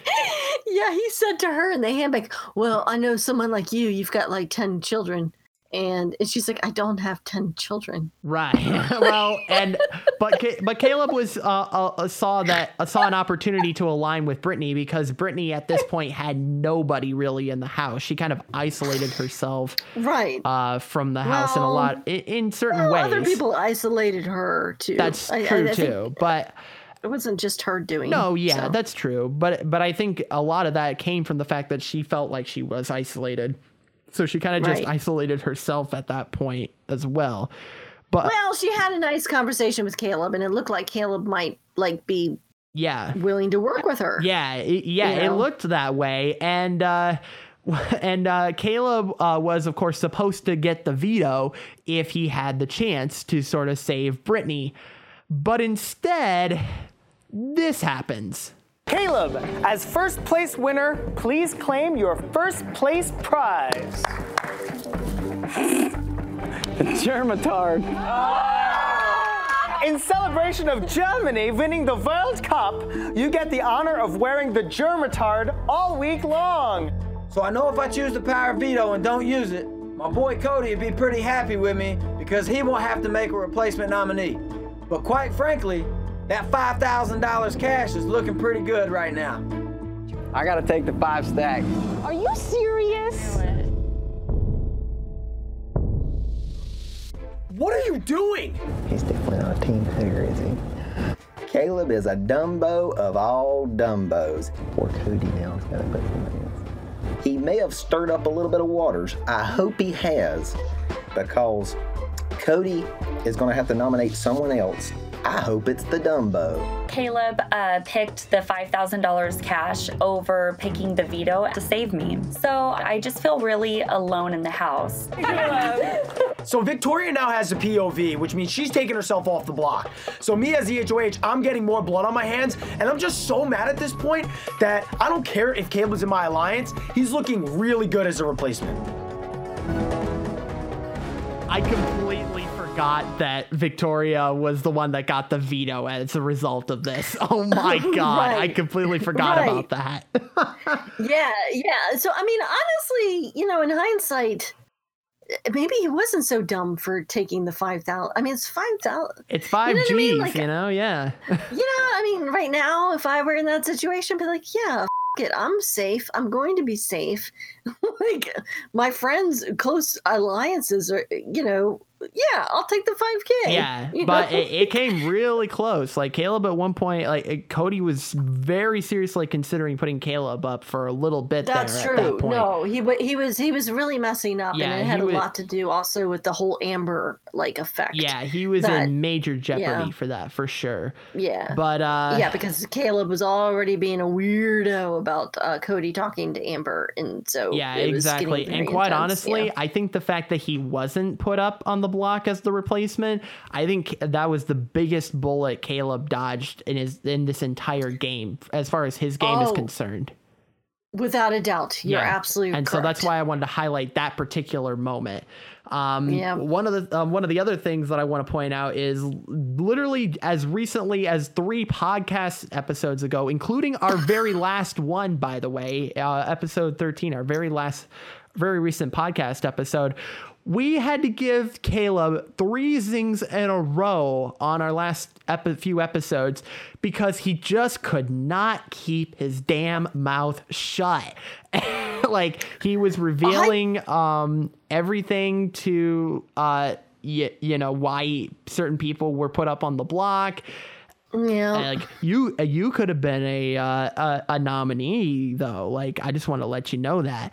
Speaker 2: Yeah, he said to her in the handbag, Well, I know someone like you, you've got like 10 children. And, and she's like, I don't have 10 children.
Speaker 1: Right. well, and but but Caleb was uh, uh, saw that uh, saw an opportunity to align with Brittany because Brittany at this point had nobody really in the house. She kind of isolated herself
Speaker 2: Right.
Speaker 1: uh, from the house in a lot in, in certain
Speaker 2: Well,
Speaker 1: ways.
Speaker 2: other people isolated her too.
Speaker 1: That's
Speaker 2: I- I-
Speaker 1: true
Speaker 2: I think
Speaker 1: too. But
Speaker 2: It wasn't just her doing
Speaker 1: no, yeah,
Speaker 2: so.
Speaker 1: that's true. But but I think a lot of that came from the fact that she felt like she was isolated. So she kind of just
Speaker 2: Right.
Speaker 1: isolated herself at that point as well. But
Speaker 2: Well, she had a nice conversation with Caleb, and it looked like Caleb might like be
Speaker 1: yeah.
Speaker 2: willing to work with her.
Speaker 1: Yeah, it, yeah,
Speaker 2: You
Speaker 1: it looked that way, and uh, and uh, Caleb uh, was, of course, supposed to get the veto if he had the chance to sort of save Brittany, but instead, this happens.
Speaker 5: Caleb, as first place winner, please claim your first place prize.
Speaker 13: The Germatard.
Speaker 5: In celebration of Germany winning the World Cup, you get the honor of wearing the Germatard all week long.
Speaker 6: So I know if I choose the power veto and don't use it, my boy Cody would be pretty happy with me because he won't have to make a replacement nominee. But quite frankly, that $5,000 cash is looking pretty good right now.
Speaker 11: I gotta take the five stack.
Speaker 12: Are you serious?
Speaker 6: What are you doing?
Speaker 10: He's definitely not a team player, is he? Caleb is a Dumbo of all Dumbos. Poor Cody now has got to put somebody else. He may have stirred up a little bit of waters. I hope he has, because Cody is going to have to nominate someone else. I hope it's the Dumbo.
Speaker 14: Caleb uh, picked the $5,000 cash over picking the veto to save me. So I just feel really alone in the house.
Speaker 5: So Victoria now has a POV, which means she's taking herself off the block. So me as the HOH, I'm getting more blood on my hands, and I'm just so mad at this point that I don't care if Caleb's in my alliance. He's looking really good as a replacement.
Speaker 1: I completely forgot that Victoria was the one that got the veto as a result of this. Oh my god, I completely forgot
Speaker 2: Right.
Speaker 1: about that.
Speaker 2: Yeah, yeah. So I mean, honestly, you know, in hindsight, maybe he wasn't so dumb for taking the five thousand. I mean, it's five thousand.
Speaker 1: It's five
Speaker 2: You know what I mean? Like-
Speaker 1: you know? Yeah.
Speaker 2: You know, I mean, right now, if I were in that situation, I'd be like, yeah, f- it, I'm safe. I'm going to be safe. like my friends, close alliances are, you know, yeah, I'll take the five k.
Speaker 1: Yeah,
Speaker 2: You
Speaker 1: but it, it came really close. Like Caleb at one point, like Cody was very seriously considering putting Caleb up for a little bit
Speaker 2: That's true.
Speaker 1: at that point.
Speaker 2: No, he he was he was really messing up,
Speaker 1: Yeah,
Speaker 2: and it had a
Speaker 1: was-
Speaker 2: lot to do also with the whole Amber like effect.
Speaker 1: Yeah, he was
Speaker 2: that-
Speaker 1: in major jeopardy
Speaker 2: yeah.
Speaker 1: for that for sure.
Speaker 2: Yeah.
Speaker 1: But uh
Speaker 2: yeah, because Caleb was already being a weirdo about uh, Cody talking to Amber, and so
Speaker 1: Yeah,
Speaker 2: it was
Speaker 1: exactly. And quite
Speaker 2: intense,
Speaker 1: honestly,
Speaker 2: yeah.
Speaker 1: I think the fact that he wasn't put up on the block as the replacement, I think that was the biggest bullet Caleb dodged in his in this entire game as far as his game is
Speaker 2: Oh,
Speaker 1: concerned.
Speaker 2: without a doubt, you're absolutely
Speaker 1: and
Speaker 2: correct.
Speaker 1: so that's why I wanted to highlight that particular moment. Um,
Speaker 2: Yeah.
Speaker 1: One of the um, one of the other things that I want to point out is literally as recently as three podcast episodes ago, including our very last one, by the way, uh, episode thirteen, our very last, very recent podcast episode. We had to give Caleb three zings in a row on our last epi- few episodes because he just could not keep his damn mouth shut. like he was revealing um, everything to uh, y- you know why certain people were put up on the block.
Speaker 2: Yeah.
Speaker 1: Like you, you could have been a, uh, a a nominee though. Like I just want to let you know that.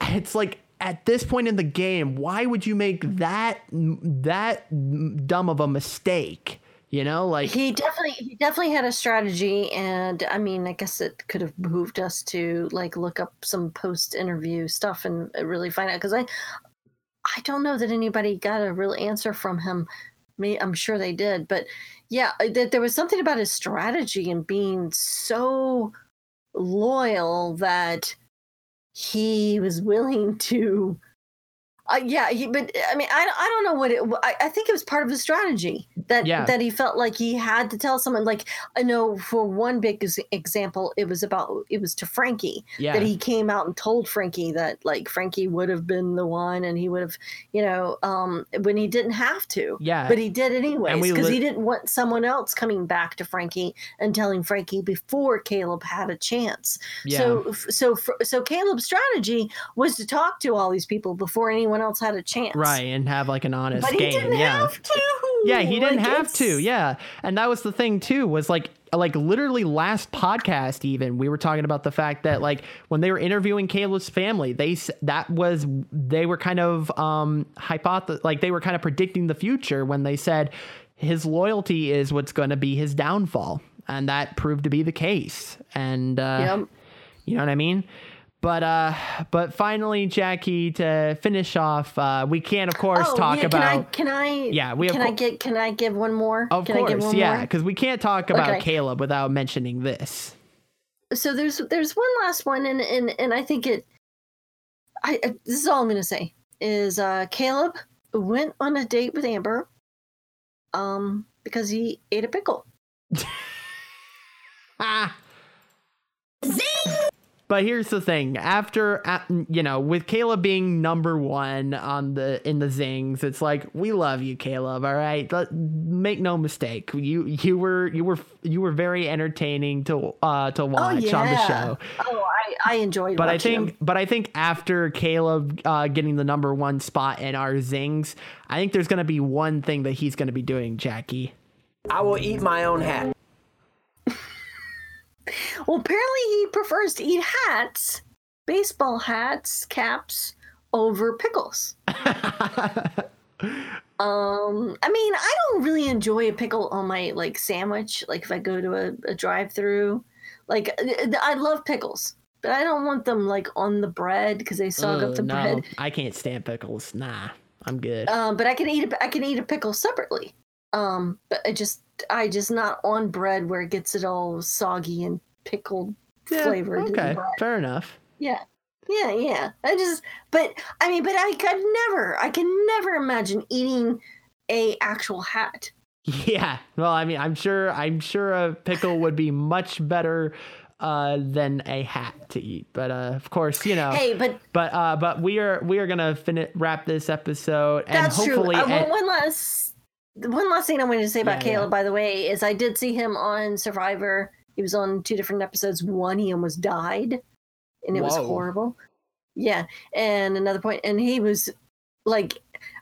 Speaker 1: It's like at this point in the game, why would you make that that dumb of a mistake? You know, like
Speaker 2: he definitely he definitely had a strategy and i mean i guess it could have behooved us to like look up some post interview stuff and really find out because i i don't know that anybody got a real answer from him me i'm sure they did but yeah uh, that there was something about his strategy and being so loyal that he was willing to uh, yeah, he, but I mean, I, I don't know what it. I, I think it was part of the strategy that
Speaker 1: Yeah.
Speaker 2: that he felt like he had to tell someone. Like I know for one big example, it was about it was to Frankie
Speaker 1: Yeah.
Speaker 2: that he came out and told Frankie that like Frankie would have been the one, and he would have, you know, um, when he didn't have to.
Speaker 1: Yeah.
Speaker 2: but he did anyways
Speaker 1: we
Speaker 2: because he didn't want someone else coming back to Frankie and telling Frankie before Caleb had a chance. yeah. So so so Caleb's strategy was to talk to all these people before anyone else had a chance.
Speaker 1: right and have like an honest
Speaker 2: But he
Speaker 1: game.
Speaker 2: didn't
Speaker 1: yeah.
Speaker 2: have to.
Speaker 1: Yeah, he didn't
Speaker 2: Like,
Speaker 1: have to. Yeah. And that was the thing too was like like literally last podcast even we were talking about the fact that like when they were interviewing Caleb's family, they that was they were kind of um hypoth like they were kind of predicting the future when they said his loyalty is what's going to be his downfall. And that proved to be the case. And uh
Speaker 2: Yep.
Speaker 1: you know what I mean? But uh but finally Jackie to finish off uh we can of course
Speaker 2: Oh,
Speaker 1: talk
Speaker 2: yeah,
Speaker 1: about
Speaker 2: Can I? Can I?
Speaker 1: Yeah, we
Speaker 2: Can
Speaker 1: co-
Speaker 2: I get? Can I give one more?
Speaker 1: of
Speaker 2: can I give
Speaker 1: course,
Speaker 2: one
Speaker 1: yeah, because we can't talk about
Speaker 2: Okay.
Speaker 1: Caleb without mentioning this.
Speaker 2: so there's there's one last one and and and I think it I I- this is all I'm going to say is uh Caleb went on a date with Amber um because he ate a pickle.
Speaker 1: Ah. But here's the thing: after you know, with Caleb being number one on the in the zings, it's like we love you, Caleb. All right, Let- make no mistake. You you were you were you were very entertaining to uh to watch
Speaker 2: oh, yeah.
Speaker 1: on the show.
Speaker 2: Oh, I I enjoyed
Speaker 1: But I
Speaker 2: watching
Speaker 1: think, but I think after Caleb uh, getting the number one spot in our zings, I think there's gonna be one thing that he's gonna be doing, Jackie.
Speaker 6: I will eat my own hat.
Speaker 2: Well, apparently he prefers to eat hats, baseball hats, caps over pickles. Um, I mean, I don't really enjoy a pickle on my like sandwich. Like if I go to a, a drive-through, like th- th- I love pickles, but I don't want them like on the bread because they sog up the
Speaker 1: no,
Speaker 2: bread.
Speaker 1: I can't stand pickles. Nah, I'm good.
Speaker 2: Um, but I can eat a, I can eat a pickle separately. Um, but I just I just not on bread where it gets it all soggy and pickled
Speaker 1: Yeah,
Speaker 2: flavored.
Speaker 1: okay, fair enough.
Speaker 2: Yeah. Yeah, yeah. I just but I mean, but I could never I can never imagine eating a actual hat.
Speaker 1: Yeah. Well, I mean, I'm sure. I'm sure a pickle would be much better uh, than a hat to eat. But uh, of course, you know.
Speaker 2: Hey, but
Speaker 1: But uh, but we are we are gonna fin- wrap this episode and hopefully.
Speaker 2: true.
Speaker 1: And-
Speaker 2: one last one last thing I wanted to say about
Speaker 1: Yeah, yeah.
Speaker 2: Caleb, by the way, is I did see him on Survivor. He was on two different episodes. One, he almost died, and it was horrible. Yeah, and another point, and he was like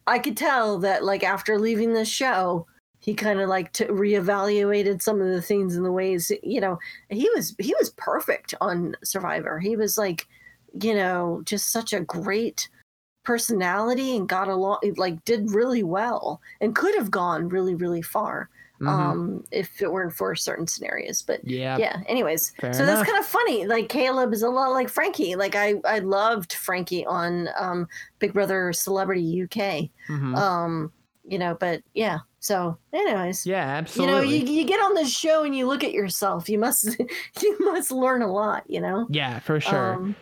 Speaker 2: I could tell that like after leaving the show, he kind of like to reevaluated some of the things and the ways you know he was he was perfect on Survivor. He was like you know just such a great personality and got along like did really well and could have gone really really far
Speaker 1: Mhm.
Speaker 2: um if it weren't for certain scenarios but
Speaker 1: Yeah.
Speaker 2: yeah anyways
Speaker 1: Fair
Speaker 2: so
Speaker 1: enough.
Speaker 2: that's kind of funny like caleb is a lot like frankie like i i loved frankie on um big brother celebrity uk
Speaker 1: Mhm.
Speaker 2: um you know but yeah so anyways
Speaker 1: yeah absolutely
Speaker 2: you know you, you get on this show and you look at yourself you must you must learn a lot you know
Speaker 1: Yeah, for sure.
Speaker 2: Um,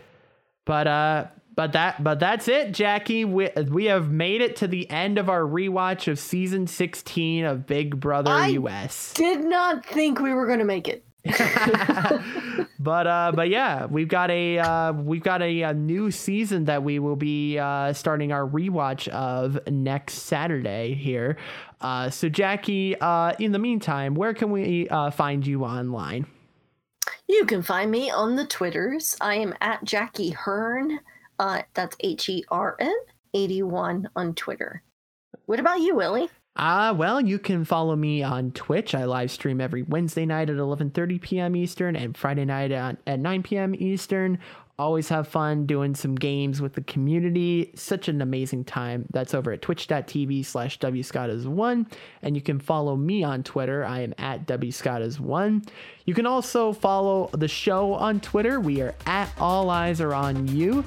Speaker 1: but uh but that but that's it, Jackie. We we have made it to the end of our rewatch of season 16 of Big Brother
Speaker 2: I
Speaker 1: US.
Speaker 2: did not think we were gonna make it
Speaker 1: But uh but yeah, we've got a uh we've got a, a new season that we will be uh starting our rewatch of next Saturday here. Uh so Jackie, uh in the meantime, where can we uh find you online?
Speaker 2: You can find me on the Twitters. I am at Jackie Hearn. Uh, that's H E R N 81 on Twitter. What about you, Willie?
Speaker 1: Uh, well, you can follow me on Twitch. I live stream every Wednesday night at 11:30 p.m. Eastern and Friday night at, at 9 p.m. Eastern. Always have fun doing some games with the community. Such an amazing time. That's over at twitch.tv slash wscottas1. And you can follow me on Twitter. I am at wscottas1. You can also follow the show on Twitter. We are at All Eyes Are On You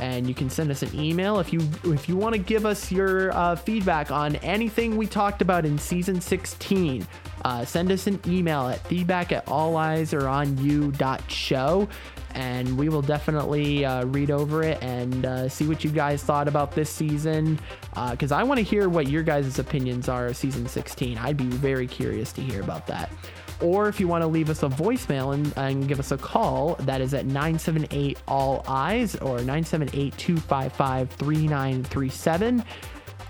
Speaker 1: and you can send us an email if you if you want to give us your uh, feedback on anything we talked about in season 16 uh, send us an email at feedback at all eyes are on you dot show and we will definitely uh, read over it and uh, see what you guys thought about this season. Because i want to hear what your guys' opinions are of season 16 i'd be very curious to hear about that or if you want to leave us a voicemail and, and give us a call, that is at 978 All Eyes or 978 255 3937.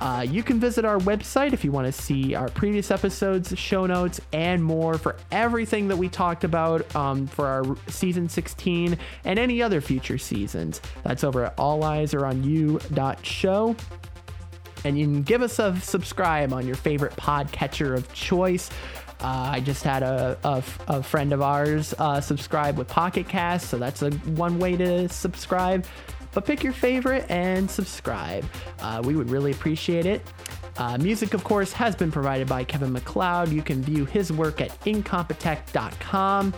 Speaker 1: Uh, you can visit our website if you want to see our previous episodes, show notes, and more for everything that we talked about um, for our season 16 and any other future seasons. That's over at alleyesaronyou.show. And you can give us a subscribe on your favorite podcatcher of choice. Uh, I just had a, a, a friend of ours uh, subscribe with Pocket Cast, so that's a one way to subscribe. But pick your favorite and subscribe. Uh, we would really appreciate it. Uh, music, of course, has been provided by Kevin MacLeod. You can view his work at incompetech.com.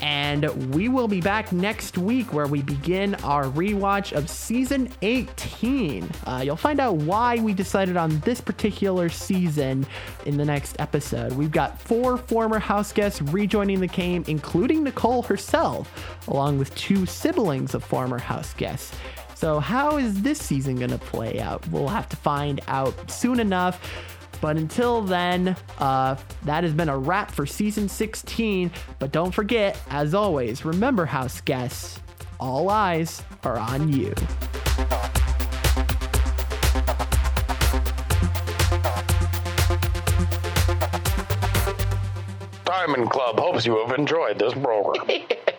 Speaker 1: And we will be back next week where we begin our rewatch of season 18. Uh, you'll find out why we decided on this particular season in the next episode. We've got four former house guests rejoining the game, including Nicole herself, along with two siblings of former house guests. So, how is this season going to play out? We'll have to find out soon enough. But until then, uh, that has been a wrap for season 16. But don't forget, as always, remember, house guests, all eyes are on you.
Speaker 15: Diamond Club hopes you have enjoyed this program.